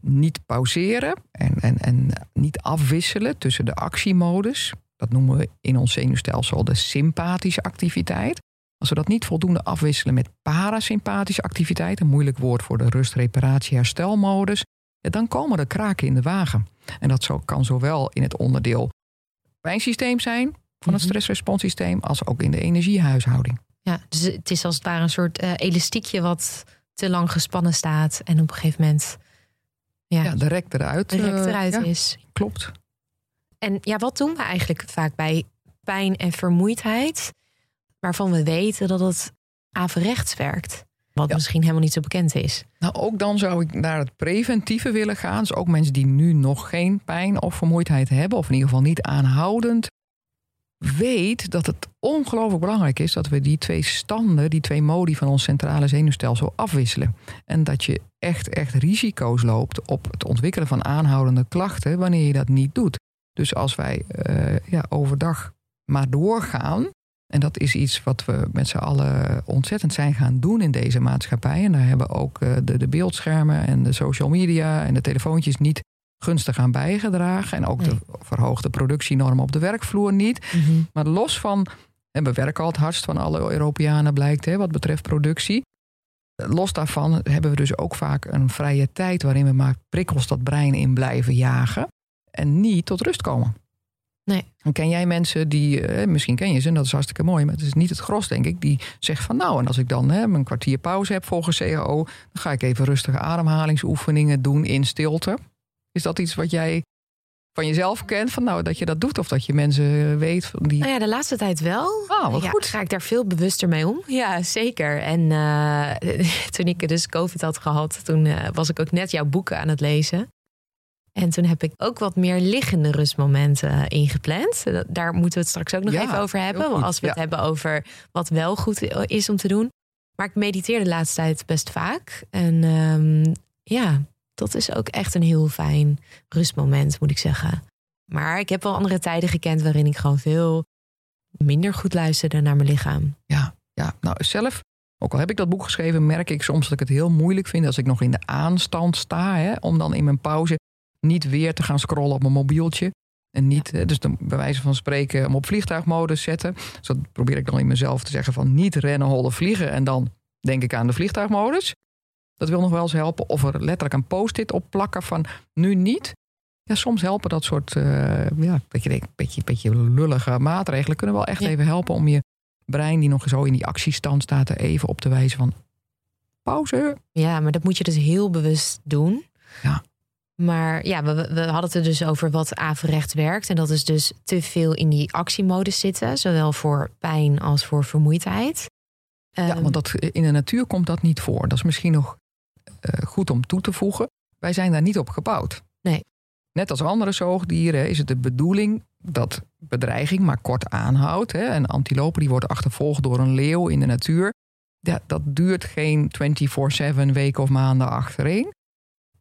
Speaker 3: niet pauzeren en, en, en niet afwisselen tussen de actiemodus, dat noemen we in ons zenuwstelsel de sympathische activiteit. Als we dat niet voldoende afwisselen met parasympathische activiteit, een moeilijk woord voor de rust, reparatie, herstelmodus, ja, dan komen er kraken in de wagen. En dat zo, kan zowel in het onderdeel pijnsysteem zijn van het
Speaker 2: Mhm.
Speaker 3: stressresponssysteem, als ook in de energiehuishouding.
Speaker 2: Ja, dus het is als het ware een soort eh, elastiekje wat te lang gespannen staat en op een gegeven moment ja,
Speaker 3: Ja, de rek eruit.
Speaker 2: direct
Speaker 3: eh,
Speaker 2: eruit
Speaker 3: ja,
Speaker 2: is.
Speaker 3: Klopt.
Speaker 2: En ja, wat doen we eigenlijk vaak bij pijn en vermoeidheid, waarvan we weten dat het averechts werkt? Wat
Speaker 3: Ja.
Speaker 2: misschien helemaal niet zo bekend is.
Speaker 3: Nou, ook dan zou ik naar het preventieve willen gaan. Dus ook mensen die nu nog geen pijn of vermoeidheid hebben, of in ieder geval niet aanhoudend. Weet dat het ongelooflijk belangrijk is dat we die twee standen, die twee modi van ons centrale zenuwstelsel afwisselen. En dat je echt, echt risico's loopt op het ontwikkelen van aanhoudende klachten wanneer je dat niet doet. Dus als wij eh, ja, overdag maar doorgaan, en dat is iets wat we met z'n allen ontzettend zijn gaan doen in deze maatschappij. En daar hebben ook eh, de, de beeldschermen en de social media en de telefoontjes niet gunstig aan bijgedragen. En ook
Speaker 2: Nee.
Speaker 3: de verhoogde productienormen op de werkvloer niet. Maar los van, en we werken al het hardst van alle Europeanen blijkt hè, wat betreft productie. Los daarvan hebben we dus ook vaak een vrije tijd waarin we maar prikkels dat brein in blijven jagen. En niet tot rust komen.
Speaker 2: Nee.
Speaker 3: En ken jij mensen die, eh, misschien ken je ze, en dat is hartstikke mooi, maar het is niet het gros, denk ik, die zegt van nou, en als ik dan hè, een kwartier pauze heb volgens CAO, dan ga ik even rustige ademhalingsoefeningen doen in stilte. Is dat iets wat jij van jezelf kent, van nou, dat je dat doet, of dat je mensen weet van die.
Speaker 2: Nou ja, de laatste tijd wel.
Speaker 3: Ah, wat
Speaker 2: ja,
Speaker 3: goed.
Speaker 2: Ga ik daar veel bewuster mee om? Ja, zeker. En eh, toen ik dus COVID had gehad, toen eh, was ik ook net jouw boeken aan het lezen. En toen heb ik ook wat meer liggende rustmomenten eh, ingepland. Da- Daar moeten we het straks ook nog
Speaker 3: Ja,
Speaker 2: even over hebben. Als we het
Speaker 3: ja.
Speaker 2: hebben over wat wel goed is om te doen. Maar ik mediteer de laatste tijd best vaak. En ehm, ja, dat is ook echt een heel fijn rustmoment, moet ik zeggen. Maar ik heb wel andere tijden gekend waarin ik gewoon veel minder goed luisterde naar mijn lichaam.
Speaker 3: Ja, ja, nou zelf, ook al heb ik dat boek geschreven, merk ik soms dat ik het heel moeilijk vind als ik nog in de aanstand sta, hè, om dan in mijn pauze niet weer te gaan scrollen op mijn mobieltje. En niet, dus dan bij wijze van spreken, hem op vliegtuigmodus zetten. Dus dat probeer ik dan in mezelf te zeggen van niet rennen, hollen, vliegen. En dan denk ik aan de vliegtuigmodus. Dat wil nog wel eens helpen. Of er letterlijk een post-it op plakken van nu niet. Ja, soms helpen dat soort uh, ja, beetje, beetje, beetje lullige maatregelen. Kunnen wel echt even helpen om je brein, die nog zo in die actiestand staat, er even op te wijzen van pauze.
Speaker 2: Ja, maar dat moet je dus heel bewust doen.
Speaker 3: Ja.
Speaker 2: Maar ja, we, we hadden het er dus over wat averechts werkt. En dat is dus te veel in die actiemodus zitten. Zowel voor pijn als voor vermoeidheid.
Speaker 3: Ja, ehm, want dat, in de natuur komt dat niet voor. Dat is misschien nog goed om toe te voegen. Wij zijn daar niet op gebouwd.
Speaker 2: Nee.
Speaker 3: Net als andere zoogdieren is het de bedoeling dat bedreiging maar kort aanhoudt. Hè. Een antilope die wordt achtervolgd door een leeuw in de natuur. Ja, dat duurt geen 24-7 weken of maanden achtereen.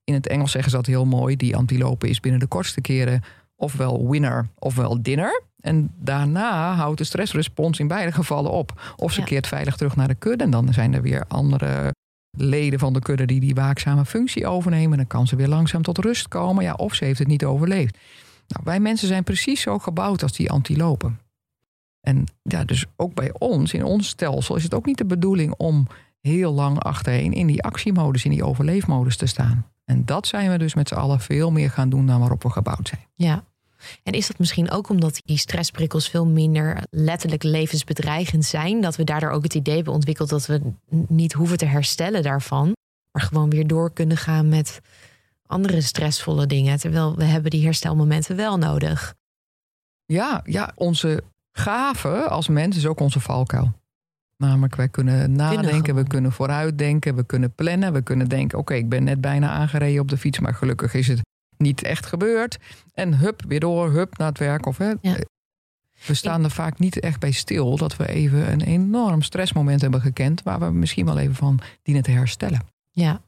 Speaker 3: In het Engels zeggen ze dat heel mooi. Die antilope is binnen de kortste keren ofwel winner ofwel dinner. En daarna houdt de stressrespons in beide gevallen op. Of ze keert veilig terug naar de kudde. En dan zijn er weer andere leden van de kudde die die waakzame functie overnemen. Dan kan ze weer langzaam tot rust komen. Ja, of ze heeft het niet overleefd. Nou, wij mensen zijn precies zo gebouwd als die antilopen. En ja, dus ook bij ons, in ons stelsel, is het ook niet de bedoeling om heel lang achterheen in die actiemodus, in die overleefmodus te staan. En dat zijn we dus met z'n allen veel meer gaan doen dan waarop we gebouwd zijn.
Speaker 2: Ja. En is dat misschien ook omdat die stressprikkels veel minder letterlijk levensbedreigend zijn, dat we daardoor ook het idee hebben ontwikkeld dat we niet hoeven te herstellen daarvan, maar gewoon weer door kunnen gaan met andere stressvolle dingen, terwijl we hebben die herstelmomenten wel nodig.
Speaker 3: Ja, ja, onze gave als mens is ook onze valkuil. Namelijk, wij kunnen nadenken, we kunnen vooruitdenken, we kunnen plannen, we kunnen denken: oké, ik ben net bijna aangereden op de fiets, maar gelukkig is het niet echt gebeurd. En hup, weer door, hup naar het werk. Of, hè, We staan er vaak niet echt bij stil dat we even een enorm stressmoment hebben gekend, waar we misschien wel even van dienen te herstellen.
Speaker 2: Ja.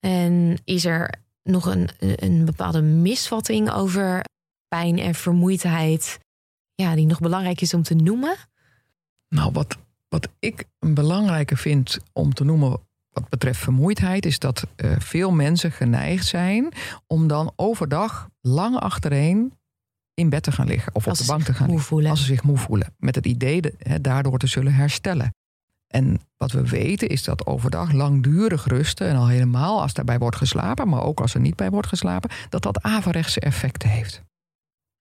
Speaker 2: En is er nog een, een bepaalde misvatting over pijn en vermoeidheid, ja, die nog belangrijk is om te noemen?
Speaker 3: Nou, wat, wat ik een belangrijke vind om te noemen wat betreft vermoeidheid, is dat uh, veel mensen geneigd zijn om dan overdag lang achtereen in bed te gaan liggen of op de bank te gaan liggen.
Speaker 2: Voelen.
Speaker 3: Als ze zich moe voelen. Met het idee de, he, daardoor te zullen herstellen. En wat we weten is dat overdag langdurig rusten, en al helemaal als daarbij wordt geslapen, maar ook als er niet bij wordt geslapen, dat dat averechtse effecten heeft.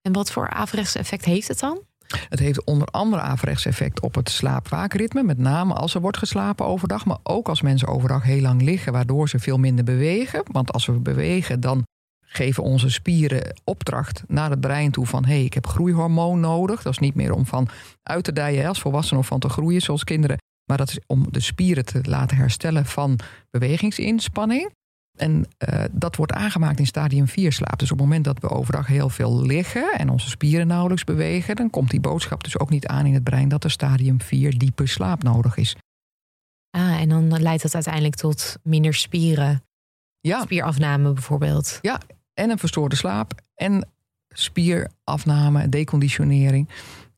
Speaker 2: En wat voor averechtse effect heeft het dan?
Speaker 3: Het heeft onder andere averechts effect op het slaapwaakritme. Met name als er wordt geslapen overdag. Maar ook als mensen overdag heel lang liggen. Waardoor ze veel minder bewegen. Want als we bewegen dan geven onze spieren opdracht naar het brein toe van hé, hey, ik heb groeihormoon nodig. Dat is niet meer om van uit te dijen als volwassenen of van te groeien zoals kinderen. Maar dat is om de spieren te laten herstellen van bewegingsinspanning. En uh, dat wordt aangemaakt in stadium 4 slaap. Dus op het moment dat we overdag heel veel liggen en onze spieren nauwelijks bewegen, dan komt die boodschap dus ook niet aan in het brein dat er stadium 4 diepe slaap nodig is.
Speaker 2: Ah, en dan leidt dat uiteindelijk tot minder spieren.
Speaker 3: Ja.
Speaker 2: Spierafname bijvoorbeeld.
Speaker 3: Ja, en een verstoorde slaap en spierafname, deconditionering.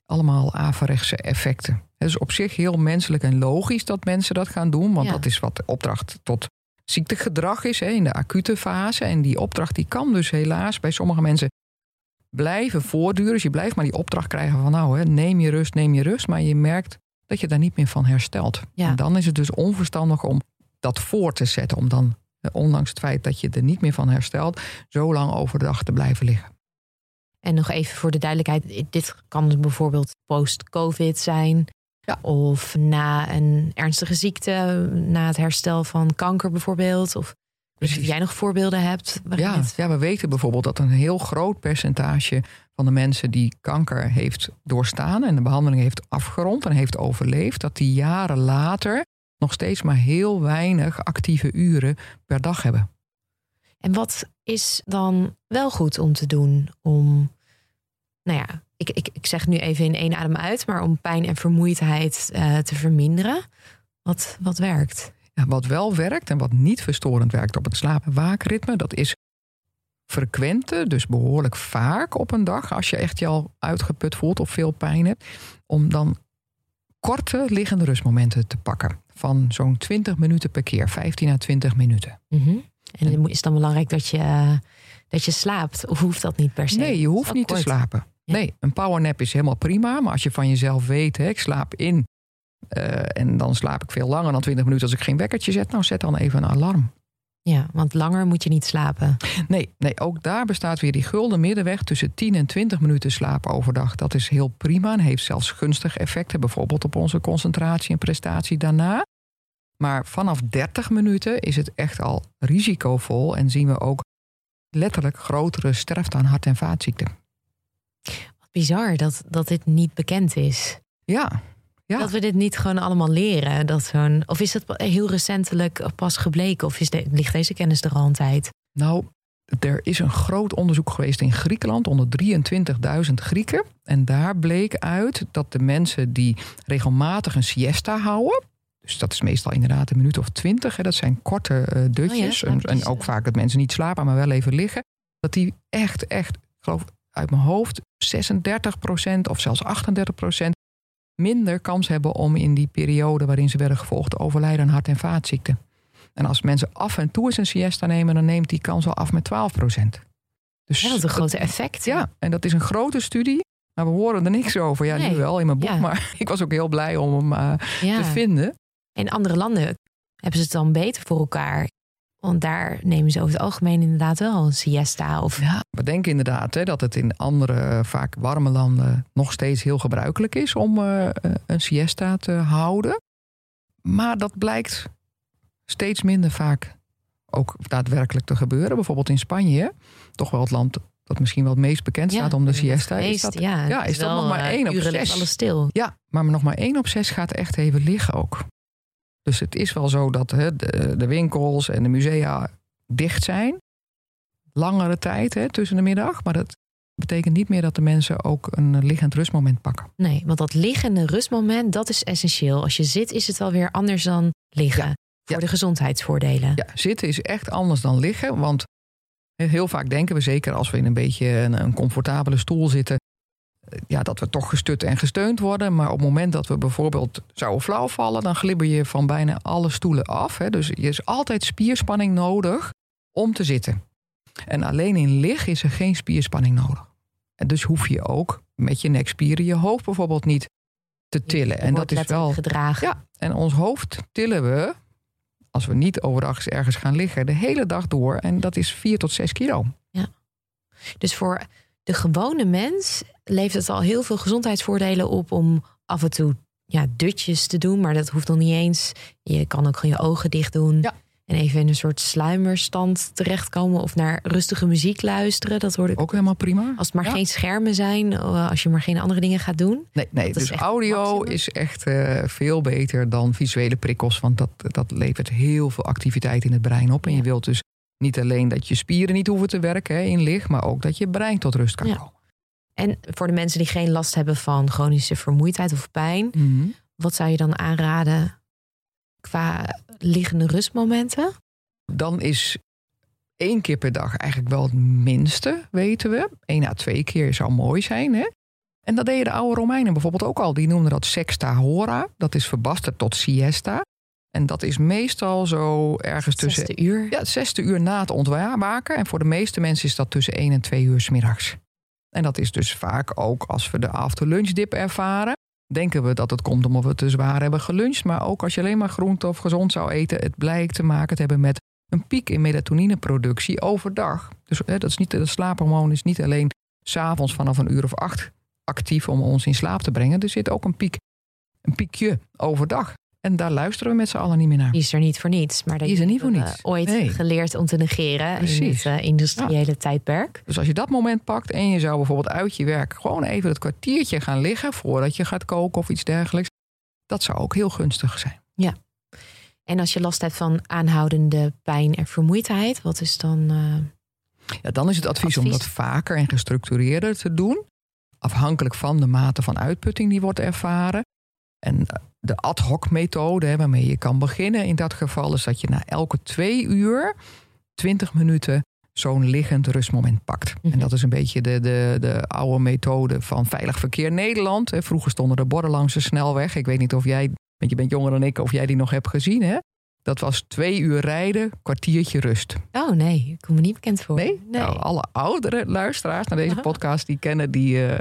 Speaker 3: Allemaal averechtse effecten. Het is op zich heel menselijk en logisch dat mensen dat gaan doen, want ja. dat is wat de opdracht tot ziektegedrag is hè, in de acute fase. En die opdracht die kan dus helaas bij sommige mensen blijven voortduren. Dus je blijft maar die opdracht krijgen van nou, hè, neem je rust, neem je rust. Maar je merkt dat je daar niet meer van herstelt.
Speaker 2: Ja.
Speaker 3: En dan is het dus onverstandig om dat voor te zetten. Om dan, ondanks het feit dat je er niet meer van herstelt, zo lang overdag te blijven liggen.
Speaker 2: En nog even voor de duidelijkheid, dit kan dus bijvoorbeeld post-COVID zijn.
Speaker 3: Ja.
Speaker 2: Of na een ernstige ziekte, na het herstel van kanker bijvoorbeeld. Of als jij nog voorbeelden hebt.
Speaker 3: Ja, het... ja, we weten bijvoorbeeld dat een heel groot percentage van de mensen die kanker heeft doorstaan en de behandeling heeft afgerond en heeft overleefd, dat die jaren later nog steeds maar heel weinig actieve uren per dag hebben.
Speaker 2: En wat is dan wel goed om te doen om, nou ja, ik, ik, ik zeg nu even in één adem uit, maar om pijn en vermoeidheid uh, te verminderen. Wat, wat werkt?
Speaker 3: Ja, wat wel werkt en wat niet verstorend werkt op het slapen-waakritme, dat is frequente, dus behoorlijk vaak op een dag, als je echt je al uitgeput voelt of veel pijn hebt, om dan korte liggende rustmomenten te pakken. Van zo'n 20 minuten per keer, 15 à 20 minuten.
Speaker 2: Mm -hmm. En is het dan belangrijk dat je dat je slaapt? Of hoeft dat niet per se?
Speaker 3: Nee, je hoeft niet te slapen. Nee, een powernap is helemaal prima. Maar als je van jezelf weet, hè, ik slaap in. eh, en dan slaap ik veel langer dan 20 minuten als ik geen wekkertje zet. Nou, zet dan even een alarm.
Speaker 2: Ja, want langer moet je niet slapen.
Speaker 3: Nee, nee, ook daar bestaat weer die gulden middenweg tussen 10 en 20 minuten slaap overdag. Dat is heel prima en heeft zelfs gunstige effecten, bijvoorbeeld op onze concentratie en prestatie daarna. Maar vanaf 30 minuten is het echt al risicovol en zien we ook letterlijk grotere sterfte aan hart- en vaatziekten.
Speaker 2: Wat bizar dat, dat dit niet bekend is.
Speaker 3: Ja, ja.
Speaker 2: Dat we dit niet gewoon allemaal leren. Dat zo'n, of is dat heel recentelijk pas gebleken? Of is de, ligt deze kennis er al een tijd?
Speaker 3: Nou, er is een groot onderzoek geweest in Griekenland onder 23.000 Grieken. En daar bleek uit dat de mensen die regelmatig een siesta houden. Dus dat is meestal inderdaad een minuut of twintig. Dat zijn korte eh, dutjes.
Speaker 2: Oh ja,
Speaker 3: en, en ook vaak dat mensen niet slapen, maar wel even liggen. Dat die echt, echt, ik geloof uit mijn hoofd, 36% of zelfs 38% minder kans hebben om in die periode waarin ze werden gevolgd te overlijden aan hart- en vaatziekten. En als mensen af en toe eens een siesta nemen, dan neemt die kans al af met 12 procent. Dus
Speaker 2: Ja, dat is een grote effect.
Speaker 3: ja, en dat is een grote studie. Maar we horen er niks over. Ja,
Speaker 2: Nee.
Speaker 3: nu wel in mijn boek.
Speaker 2: Ja.
Speaker 3: Maar ik was ook heel blij om hem eh,
Speaker 2: Ja.
Speaker 3: te vinden.
Speaker 2: In andere landen hebben ze het dan beter voor elkaar. Want daar nemen ze over het algemeen inderdaad wel een siesta. Of
Speaker 3: Ja, we denken inderdaad hè, dat het in andere, eh, vaak warme landen, nog steeds heel gebruikelijk is om eh, eh, een siesta te houden. Maar dat blijkt steeds minder vaak ook daadwerkelijk te gebeuren. Bijvoorbeeld in Spanje, toch wel het land dat misschien wel het meest bekend staat om de siesta. Is
Speaker 2: Geweest,
Speaker 3: dat,
Speaker 2: ja,
Speaker 3: ja,
Speaker 2: het
Speaker 3: is dat nog maar één op zes?
Speaker 2: alles stil.
Speaker 3: Ja, maar nog maar één op zes gaat echt even liggen ook. Dus het is wel zo dat hè, de, de winkels en de musea dicht zijn. Langere tijd hè, tussen de middag. Maar dat betekent niet meer dat de mensen ook een liggend rustmoment pakken.
Speaker 2: Nee, want dat liggende rustmoment, dat is essentieel. Als je zit, is het alweer anders dan liggen. Voor
Speaker 3: Ja.
Speaker 2: de gezondheidsvoordelen.
Speaker 3: Ja, zitten is echt anders dan liggen. Want heel vaak denken we, zeker als we in een beetje een, een comfortabele stoel zitten, ja, dat we toch gestut en gesteund worden. Maar op het moment dat we bijvoorbeeld zouden flauw vallen, dan glibber je van bijna alle stoelen af. Hè. Dus er is altijd spierspanning nodig om te zitten. En alleen in liggen is er geen spierspanning nodig. En dus hoef je ook met je nekspieren je hoofd bijvoorbeeld niet te tillen. En dat is wel.
Speaker 2: gedragen.
Speaker 3: Ja, en ons hoofd tillen we, als we niet overdag ergens gaan liggen, de hele dag door. En dat is 4 tot 6 kilo.
Speaker 2: Dus voor de gewone mens levert het al heel veel gezondheidsvoordelen op om af en toe ja, dutjes te doen. Maar dat hoeft nog niet eens. Je kan ook gewoon je ogen dicht doen.
Speaker 3: Ja.
Speaker 2: En even in een soort sluimerstand terechtkomen. Of naar rustige muziek luisteren. Dat ik.
Speaker 3: Ook helemaal prima.
Speaker 2: Als het maar
Speaker 3: Ja.
Speaker 2: geen schermen zijn. eh, Als je maar geen andere dingen gaat doen.
Speaker 3: Nee, nee
Speaker 2: is
Speaker 3: dus audio
Speaker 2: maximum.
Speaker 3: is echt eh, veel beter dan visuele prikkels. Want dat, dat levert heel veel activiteit in het brein op. En
Speaker 2: Ja.
Speaker 3: je wilt dus niet alleen dat je spieren niet hoeven te werken hè, in licht, maar ook dat je brein tot rust kan
Speaker 2: Ja.
Speaker 3: komen.
Speaker 2: En voor de mensen die geen last hebben van chronische vermoeidheid of pijn.
Speaker 3: Mhm.
Speaker 2: Wat zou je dan aanraden qua liggende rustmomenten?
Speaker 3: Dan is één keer per dag eigenlijk wel het minste, weten we. Eén à twee keer zou mooi zijn. Hè? En dat deden de oude Romeinen bijvoorbeeld ook al. Die noemden dat sexta hora. Dat is verbasterd tot siesta. En dat is meestal zo ergens tussen
Speaker 2: Zesde uur.
Speaker 3: Ja, het zesde uur na het ontwaken. En voor de meeste mensen is dat tussen 1 en 2 uur 's middags. En dat is dus vaak ook als we de afterlunchdip ervaren. Denken we dat het komt omdat we te zwaar hebben geluncht. Maar ook als je alleen maar groente of gezond zou eten. Het blijkt te maken te hebben met een piek in melatonineproductie overdag. Dus hè, dat, is niet, dat slaaphormoon is niet alleen s'avonds vanaf een uur of acht actief om ons in slaap te brengen. Er zit ook een piek, een piekje overdag. En daar luisteren we met z'n allen niet meer naar.
Speaker 2: Die is er niet voor niets. Maar
Speaker 3: Die is er niet voor niets.
Speaker 2: ooit
Speaker 3: Nee.
Speaker 2: geleerd om te negeren in het eh, industriële tijdperk.
Speaker 3: Dus als je dat moment pakt en je zou bijvoorbeeld uit je werk gewoon even het kwartiertje gaan liggen voordat je gaat koken of iets dergelijks, dat zou ook heel gunstig zijn.
Speaker 2: En als je last hebt van aanhoudende pijn en vermoeidheid, wat is dan. eh,
Speaker 3: Ja, dan is het advies, om dat vaker en gestructureerder te doen, afhankelijk van de mate van uitputting die wordt ervaren. En eh, de ad hoc methode hè, waarmee je kan beginnen in dat geval is dat je na elke twee uur 20 minuten zo'n liggend rustmoment pakt.
Speaker 2: Mhm.
Speaker 3: En dat is een beetje de, de, de oude methode van Veilig Verkeer Nederland. Vroeger stonden er borden langs de snelweg. Ik weet niet of jij, want je bent jonger dan ik, of jij die nog hebt gezien. Hè? Dat was twee uur rijden, kwartiertje rust.
Speaker 2: Oh nee, ik kom me niet bekend voor.
Speaker 3: Nee? Nou, alle oudere luisteraars naar deze podcast, die kennen die, uh,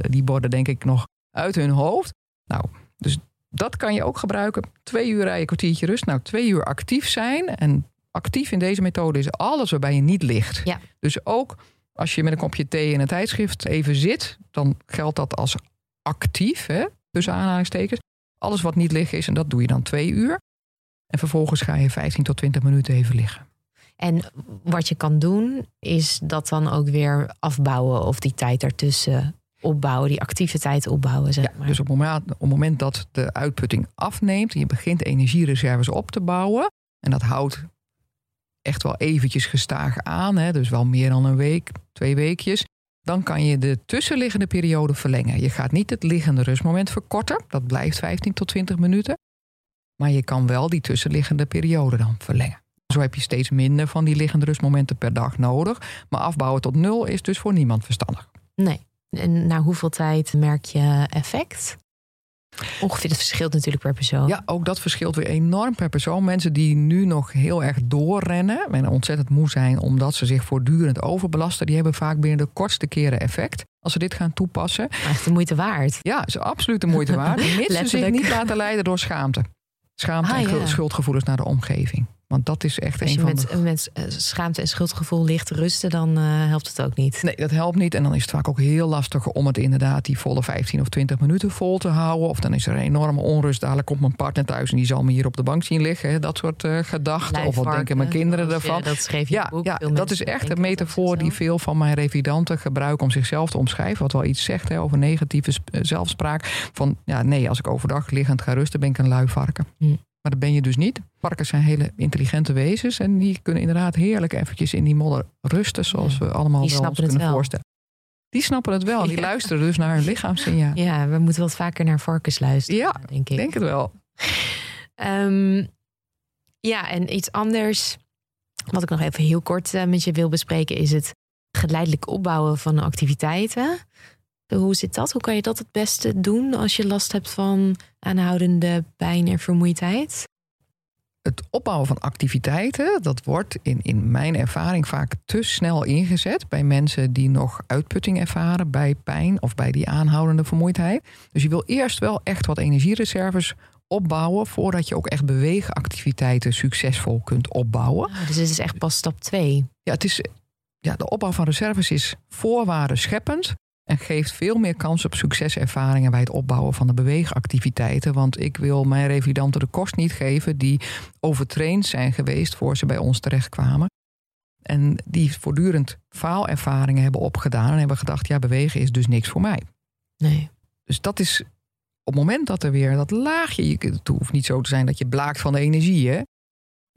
Speaker 3: die borden denk ik nog uit hun hoofd. Nou, dus dat kan je ook gebruiken. Twee uur rijden, kwartiertje rust. Nou, twee uur actief zijn. En actief in deze methode is alles waarbij je niet ligt.
Speaker 2: Ja.
Speaker 3: Dus ook als je met een kopje thee in een tijdschrift even zit, dan geldt dat als actief, hè, tussen aanhalingstekens. Alles wat niet liggen is, en dat doe je dan twee uur. En vervolgens ga je 15 tot 20 minuten even liggen.
Speaker 2: En wat je kan doen, is dat dan ook weer afbouwen of die tijd daartussen opbouwen, die actieve tijd opbouwen. Zeg maar.
Speaker 3: dus op het, moment, op het moment dat de uitputting afneemt en je begint energiereserves op te bouwen, en dat houdt echt wel eventjes gestaag aan, hè, dus wel meer dan een week, twee weekjes, dan kan je de tussenliggende periode verlengen. Je gaat niet het liggende rustmoment verkorten, dat blijft 15 tot 20 minuten. Maar je kan wel die tussenliggende periode dan verlengen. Zo heb je steeds minder van die liggende rustmomenten per dag nodig. Maar afbouwen tot nul is dus voor niemand verstandig.
Speaker 2: Nee. En na hoeveel tijd merk je effect? Ongeveer, het verschilt natuurlijk per persoon.
Speaker 3: Ja, ook dat verschilt weer enorm per persoon. Mensen die nu nog heel erg doorrennen en ontzettend moe zijn omdat ze zich voortdurend overbelasten, die hebben vaak binnen de kortste keren effect. Als ze dit gaan toepassen.
Speaker 2: echt de moeite waard.
Speaker 3: Ja, is absoluut de moeite waard. Mits ze zich niet laten leiden door schaamte. Schaamte ah, en schuldgevoelens naar de omgeving. Want dat is echt
Speaker 2: Als
Speaker 3: een
Speaker 2: je
Speaker 3: van
Speaker 2: met,
Speaker 3: de...
Speaker 2: met eh, schaamte en schuldgevoel ligt te rusten, dan uh, helpt het ook niet.
Speaker 3: Nee, dat helpt niet. En dan is het vaak ook heel lastig om het inderdaad die volle 15 of 20 minuten vol te houden. Of dan is er een enorme onrust. Dadelijk komt mijn partner thuis en die zal me hier op de bank zien liggen. Dat soort uh, gedachten. Of wat denken mijn kinderen ervan?
Speaker 2: dat schreef je
Speaker 3: ja,
Speaker 2: boek.
Speaker 3: Ja, dat is echt een metafoor die veel van mijn revidanten gebruiken om zichzelf te omschrijven. Wat wel iets zegt hè, over negatieve zelfspraak. Van ja, nee, als ik overdag liggend ga rusten, ben ik een lui varken. Hm. Maar dat ben je dus niet. Varkens zijn hele intelligente wezens. En die kunnen inderdaad heerlijk eventjes in die modder rusten. Zoals we allemaal
Speaker 2: die
Speaker 3: wel ons kunnen wel. voorstellen. Die snappen het wel. Die luisteren dus naar hun lichaamssignaal.
Speaker 2: Ja, we moeten wat vaker naar varkens luisteren.
Speaker 3: Ja, denk ik. denk het wel.
Speaker 2: Um, ja, en iets anders. Wat ik nog even heel kort uh, met je wil bespreken. Is het geleidelijk opbouwen van activiteiten. Hoe zit dat? Hoe kan je dat het beste doen als je last hebt van aanhoudende pijn en vermoeidheid?
Speaker 3: Het opbouwen van activiteiten, dat wordt in, in mijn ervaring vaak te snel ingezet bij mensen die nog uitputting ervaren bij pijn of bij die aanhoudende vermoeidheid. Dus je wil eerst wel echt wat energiereserves opbouwen voordat je ook echt beweegactiviteiten succesvol kunt opbouwen.
Speaker 2: Ah, dus dit is echt pas stap 2.
Speaker 3: Ja, het is, ja, de opbouw van reserves is voorwaarden scheppend en geeft veel meer kans op succeservaringen bij het opbouwen van de beweegactiviteiten. Want ik wil mijn revidanten de kost niet geven die overtraind zijn geweest voor ze bij ons terechtkwamen. En die voortdurend faalervaringen hebben opgedaan en hebben gedacht: ja, bewegen is dus niks voor mij.
Speaker 2: Nee.
Speaker 3: Dus dat is op het moment dat er weer dat laagje. Het hoeft niet zo te zijn dat je blaakt van de energie. Hè?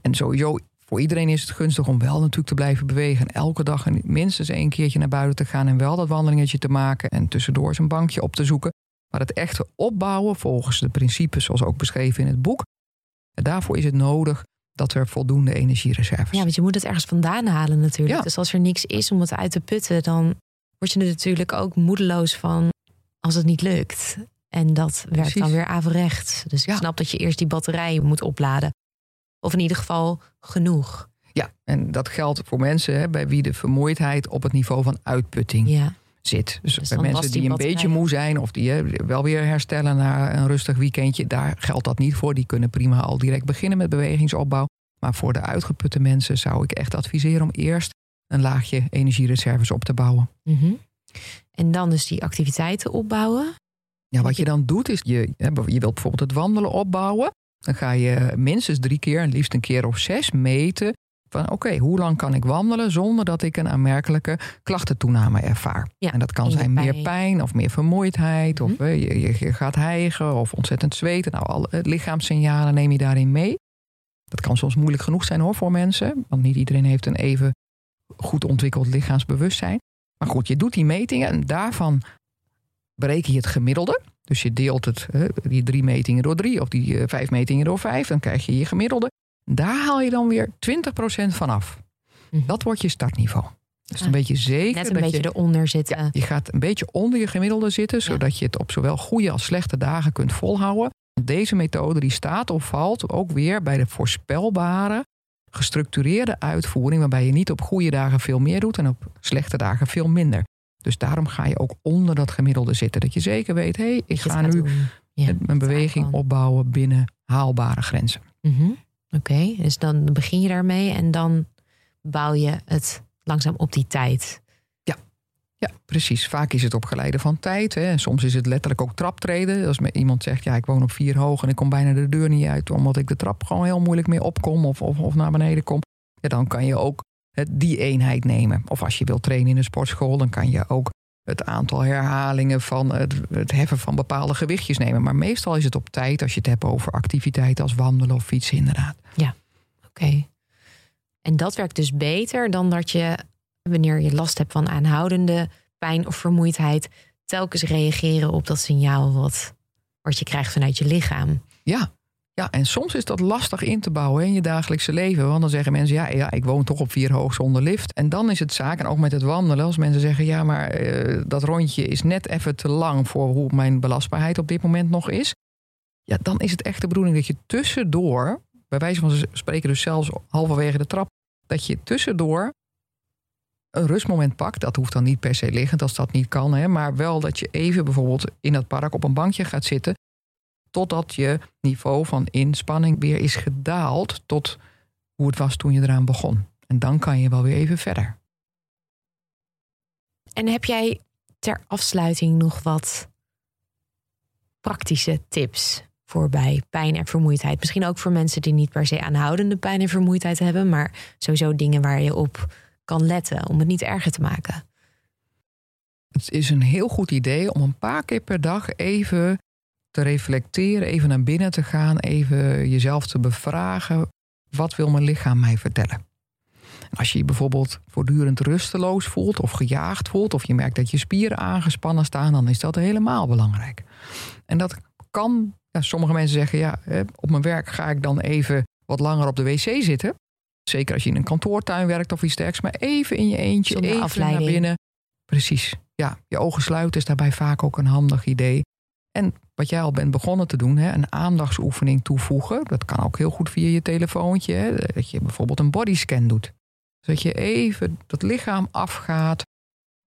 Speaker 3: En sowieso voor iedereen is het gunstig om wel natuurlijk te blijven bewegen. En elke dag minstens één keertje naar buiten te gaan en wel dat wandelingetje te maken. En tussendoor eens een bankje op te zoeken. Maar het echte opbouwen volgens de principes zoals ook beschreven in het boek. Daarvoor is het nodig dat er voldoende energiereserves
Speaker 2: Ja, want je moet het ergens vandaan halen natuurlijk. Dus als er niks is om het uit te putten, dan word je er natuurlijk ook moedeloos van als het niet lukt. En dat werkt dan weer averechts. Dus ik snap dat je eerst die batterij moet opladen. Of in ieder geval genoeg.
Speaker 3: Ja, en dat geldt voor mensen hè, bij wie de vermoeidheid op het niveau van uitputting
Speaker 2: ja.
Speaker 3: zit. Dus, dus bij mensen die, een beetje moe zijn of die hè, wel weer herstellen na een rustig weekendje, daar geldt dat niet voor. Die kunnen prima al direct beginnen met bewegingsopbouw. Maar voor de uitgeputte mensen zou ik echt adviseren om eerst een laagje energiereserves op te bouwen.
Speaker 2: Mm En dan dus die activiteiten opbouwen.
Speaker 3: Ja, wat je dan doet is, je, je wilt bijvoorbeeld het wandelen opbouwen. Dan ga je minstens drie keer, en liefst een keer of zes, meten van oké, hoe lang kan ik wandelen zonder dat ik een aanmerkelijke klachtentoename ervaar.
Speaker 2: Ja,
Speaker 3: en dat kan zijn meer pijn of meer vermoeidheid, of mhm. je, je, gaat hijgen of ontzettend zweten. Nou, alle lichaamssignalen neem je daarin mee. Dat kan soms moeilijk genoeg zijn hoor voor mensen, want niet iedereen heeft een even goed ontwikkeld lichaamsbewustzijn. Maar goed, je doet die metingen en daarvan bereken je het gemiddelde. Dus je deelt het, die drie metingen door drie of die eh, vijf metingen door vijf. Dan krijg je je gemiddelde. Daar haal je dan weer 20% van af. Mhm. Dat wordt je startniveau. Dus een beetje zeker.
Speaker 2: Net een beetje
Speaker 3: je,
Speaker 2: eronder zitten.
Speaker 3: Ja, je gaat een beetje onder je gemiddelde zitten, zodat je het op zowel goede als slechte dagen kunt volhouden. Deze methode die staat of valt ook weer bij de voorspelbare, gestructureerde uitvoering, waarbij je niet op goede dagen veel meer doet en op slechte dagen veel minder. Dus daarom ga je ook onder dat gemiddelde zitten. Dat je zeker weet, hé, hey, ik ga nu ja, mijn beweging opbouwen binnen haalbare grenzen.
Speaker 2: Mm Oké, dus dan begin je daarmee en dan bouw je het langzaam op die tijd.
Speaker 3: Ja, ja precies. Vaak is het op geleide van tijd. Hè. Soms is het letterlijk ook traptreden. Als iemand zegt, ja, ik woon op vier hoog en ik kom bijna de deur niet uit, omdat ik de trap gewoon heel moeilijk mee opkom of, of, of naar beneden kom. Ja, dan kan je ook die eenheid nemen. Of als je wilt trainen in een sportschool, dan kan je ook het aantal herhalingen van het, het, heffen van bepaalde gewichtjes nemen. Maar meestal is het op tijd als je het hebt over activiteiten als wandelen of fietsen, inderdaad.
Speaker 2: Ja, oké. En dat werkt dus beter dan dat je, wanneer je last hebt van aanhoudende pijn of vermoeidheid, telkens reageren op dat signaal wat, wat je krijgt vanuit je lichaam.
Speaker 3: Ja, ja, en soms is dat lastig in te bouwen in je dagelijkse leven. Want dan zeggen mensen, ja, ja ik woon toch op vier hoog zonder lift. En dan is het zaak, en ook met het wandelen, als mensen zeggen, ja, maar eh, dat rondje is net even te lang voor hoe mijn belastbaarheid op dit moment nog is. Ja, dan is het echt de bedoeling dat je tussendoor, bij wijze van spreken dus zelfs halverwege de trap, dat je tussendoor een rustmoment pakt. Dat hoeft dan niet per se liggend als dat niet kan. Hè, maar wel dat je even bijvoorbeeld in het park op een bankje gaat zitten totdat je niveau van inspanning weer is gedaald tot hoe het was toen je eraan begon. En dan kan je wel weer even verder.
Speaker 2: En heb jij ter afsluiting nog wat praktische tips voor bij pijn en vermoeidheid? Misschien ook voor mensen die niet per se aanhoudende pijn en vermoeidheid hebben, maar sowieso dingen waar je op kan letten om het niet erger te maken.
Speaker 3: Het is een heel goed idee om een paar keer per dag even te reflecteren, even naar binnen te gaan, even jezelf te bevragen. Wat wil mijn lichaam mij vertellen? Als je je bijvoorbeeld voortdurend rusteloos voelt of gejaagd voelt, of je merkt dat je spieren aangespannen staan, dan is dat helemaal belangrijk. En dat kan, ja, sommige mensen zeggen, ja, op mijn werk ga ik dan even wat langer op de wc zitten. Zeker als je in een kantoortuin werkt of iets dergelijks, maar even in je eentje, Zonder even afleiding. naar binnen. Precies, ja, je ogen sluiten is daarbij vaak ook een handig idee. En wat jij al bent begonnen te doen, hè, een aandachtsoefening toevoegen. Dat kan ook heel goed via je telefoontje. Hè, dat je bijvoorbeeld een bodyscan doet. Zodat je even dat lichaam afgaat.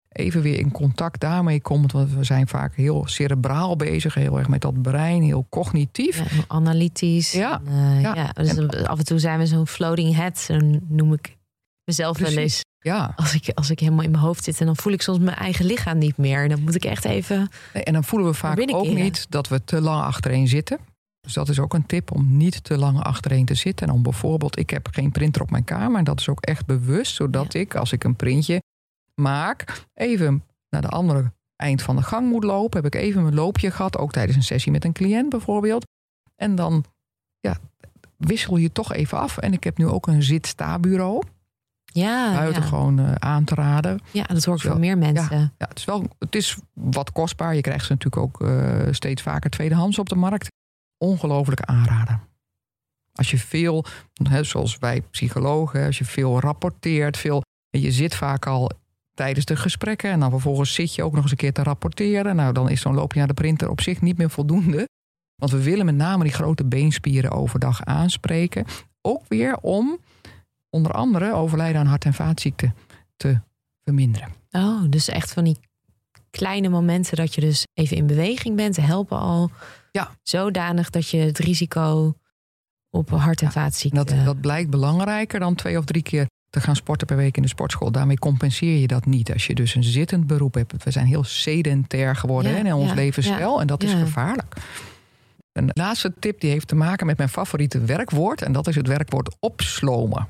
Speaker 3: Even weer in contact daarmee komt. Want we zijn vaak heel cerebraal bezig. Heel erg met dat brein, heel cognitief.
Speaker 2: Ja, analytisch. Ja, en, uh, ja. Dus af en toe zijn we zo'n floating head. Zo noem ik mezelf wel eens. Ja. Als ik, als ik helemaal in mijn hoofd zit en dan voel ik soms mijn eigen lichaam niet meer. Dan moet ik echt even.
Speaker 3: Nee, en dan voelen we vaak ook niet dat we te lang achtereen zitten. Dus dat is ook een tip om niet te lang achtereen te zitten. En om bijvoorbeeld, ik heb geen printer op mijn kamer. En dat is ook echt bewust, zodat ik, als ik een printje maak, even naar de andere eind van de gang moet lopen. Heb ik even mijn loopje gehad, ook tijdens een sessie met een cliënt bijvoorbeeld. En dan ja, wissel je toch even af. En ik heb nu ook een zit-sta-bureau.
Speaker 2: Ja,
Speaker 3: buitengewoon ja. Eh, aan te raden.
Speaker 2: Ja, dat hoor ik van meer mensen.
Speaker 3: Ja, ja, het, is wel, het is wat kostbaar. Je krijgt ze natuurlijk ook uh, steeds vaker tweedehands op de markt. Ongelooflijk aanraden. Als je veel, hè, zoals wij psychologen, als je veel rapporteert, veel, je zit vaak al tijdens de gesprekken en dan vervolgens zit je ook nog eens een keer te rapporteren. Nou, dan is zo'n loopje naar de printer op zich niet meer voldoende. Want we willen met name die grote beenspieren overdag aanspreken. Ook weer om onder andere overlijden aan hart- en vaatziekten te verminderen.
Speaker 2: Oh, dus echt van die kleine momenten dat je dus even in beweging bent, helpen al ja. zodanig dat je het risico op hart- en vaatziekten...
Speaker 3: Dat, dat blijkt belangrijker dan twee of drie keer te gaan sporten per week in de sportschool. Daarmee compenseer je dat niet. Als je dus een zittend beroep hebt. We zijn heel sedentair geworden in ons levensstijl. En dat is gevaarlijk. Een laatste tip die heeft te maken met mijn favoriete werkwoord. En dat is het werkwoord opslomen.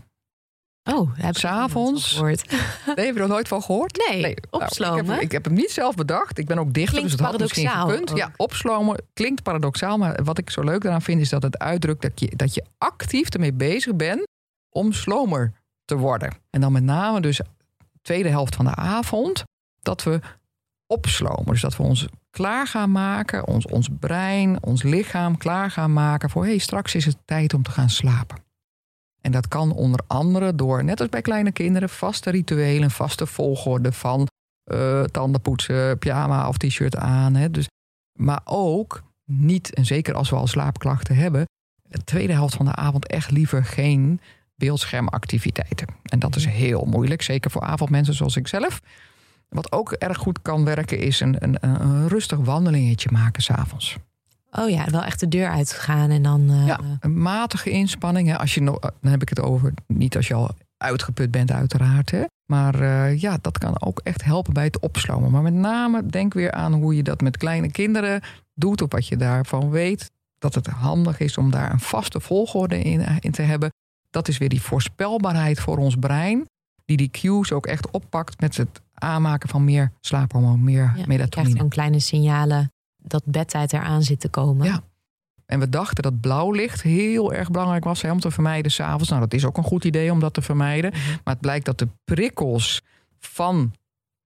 Speaker 2: Oh, heb S'avonds.
Speaker 3: gehoord. Nee, heb je er nooit van gehoord?
Speaker 2: Nee, nee. Nou, opslomen.
Speaker 3: ik, heb, ik, heb, hem niet zelf bedacht. Ik ben ook dichter, dus het had misschien gekund. Ja, opslomen klinkt paradoxaal, maar wat ik zo leuk daaraan vind... is dat het uitdrukt dat je, dat je actief ermee bezig bent om slomer te worden. En dan met name dus de tweede helft van de avond... dat we opslomen. Dus dat we ons klaar gaan maken, ons, ons brein, ons lichaam klaar gaan maken... voor hé, hey, straks is het tijd om te gaan slapen. En dat kan onder andere door, net als bij kleine kinderen, vaste rituelen, vaste volgorde van uh, tanden poetsen, pyjama of t-shirt aan. Hè. Dus, maar ook niet, en zeker als we al slaapklachten hebben, de tweede helft van de avond echt liever geen beeldschermactiviteiten. En dat is heel moeilijk, zeker voor avondmensen zoals ik zelf. Wat ook erg goed kan werken, is een, een, een rustig wandelingetje maken s'avonds.
Speaker 2: Oh ja, wel echt de deur uitgaan en dan. Uh...
Speaker 3: Ja, een matige inspanning. Hè. Als je nog, dan heb ik het over, niet als je al uitgeput bent, uiteraard. Hè. Maar uh, ja, dat kan ook echt helpen bij het opslomen. Maar met name denk weer aan hoe je dat met kleine kinderen doet, of wat je daarvan weet. Dat het handig is om daar een vaste volgorde in, in te hebben. Dat is weer die voorspelbaarheid voor ons brein, die die cues ook echt oppakt met het aanmaken van meer slaaphormoon, meer ja, melatonine. Je
Speaker 2: krijgt gewoon kleine signalen dat bedtijd eraan zit te komen.
Speaker 3: Ja. En we dachten dat blauw licht heel erg belangrijk was hè, om te vermijden s'avonds. Nou, dat is ook een goed idee om dat te vermijden. Mhm. Maar het blijkt dat de prikkels van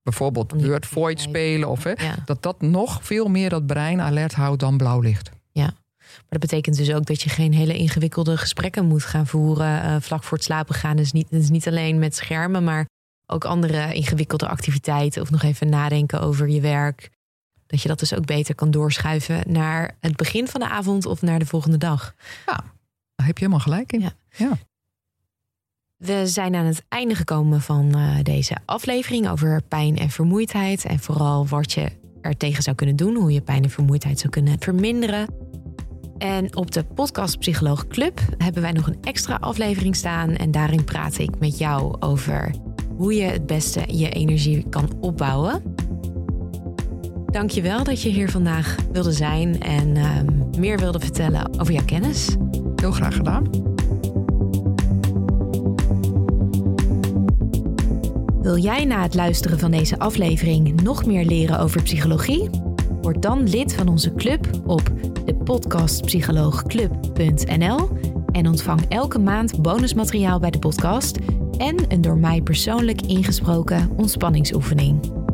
Speaker 3: bijvoorbeeld Word Void spelen, of, hè, dat dat nog veel meer dat brein alert houdt dan blauw licht.
Speaker 2: Ja. Maar dat betekent dus ook dat je geen hele ingewikkelde gesprekken moet gaan voeren uh, vlak voor het slapen gaan. Dus niet, dus niet alleen met schermen, maar ook andere ingewikkelde activiteiten. Of nog even nadenken over je werk. Dat je dat dus ook beter kan doorschuiven naar het begin van de avond of naar de volgende dag.
Speaker 3: Ja, daar heb je helemaal gelijk in. Ja. ja.
Speaker 2: We zijn aan het einde gekomen van uh, deze aflevering over pijn en vermoeidheid. En vooral wat je er tegen zou kunnen doen, hoe je pijn en vermoeidheid zou kunnen verminderen. En op de Podcast Psycholoog Club hebben wij nog een extra aflevering staan. En daarin praat ik met jou over hoe je het beste je energie kan opbouwen. Dankjewel dat je hier vandaag wilde zijn en ehm, meer wilde vertellen over jouw kennis.
Speaker 3: Heel graag gedaan.
Speaker 2: Wil jij na het luisteren van deze aflevering nog meer leren over psychologie? Word dan lid van onze club op de podcastpsycholoogclub.nl en ontvang elke maand bonusmateriaal bij de podcast en een door mij persoonlijk ingesproken ontspanningsoefening.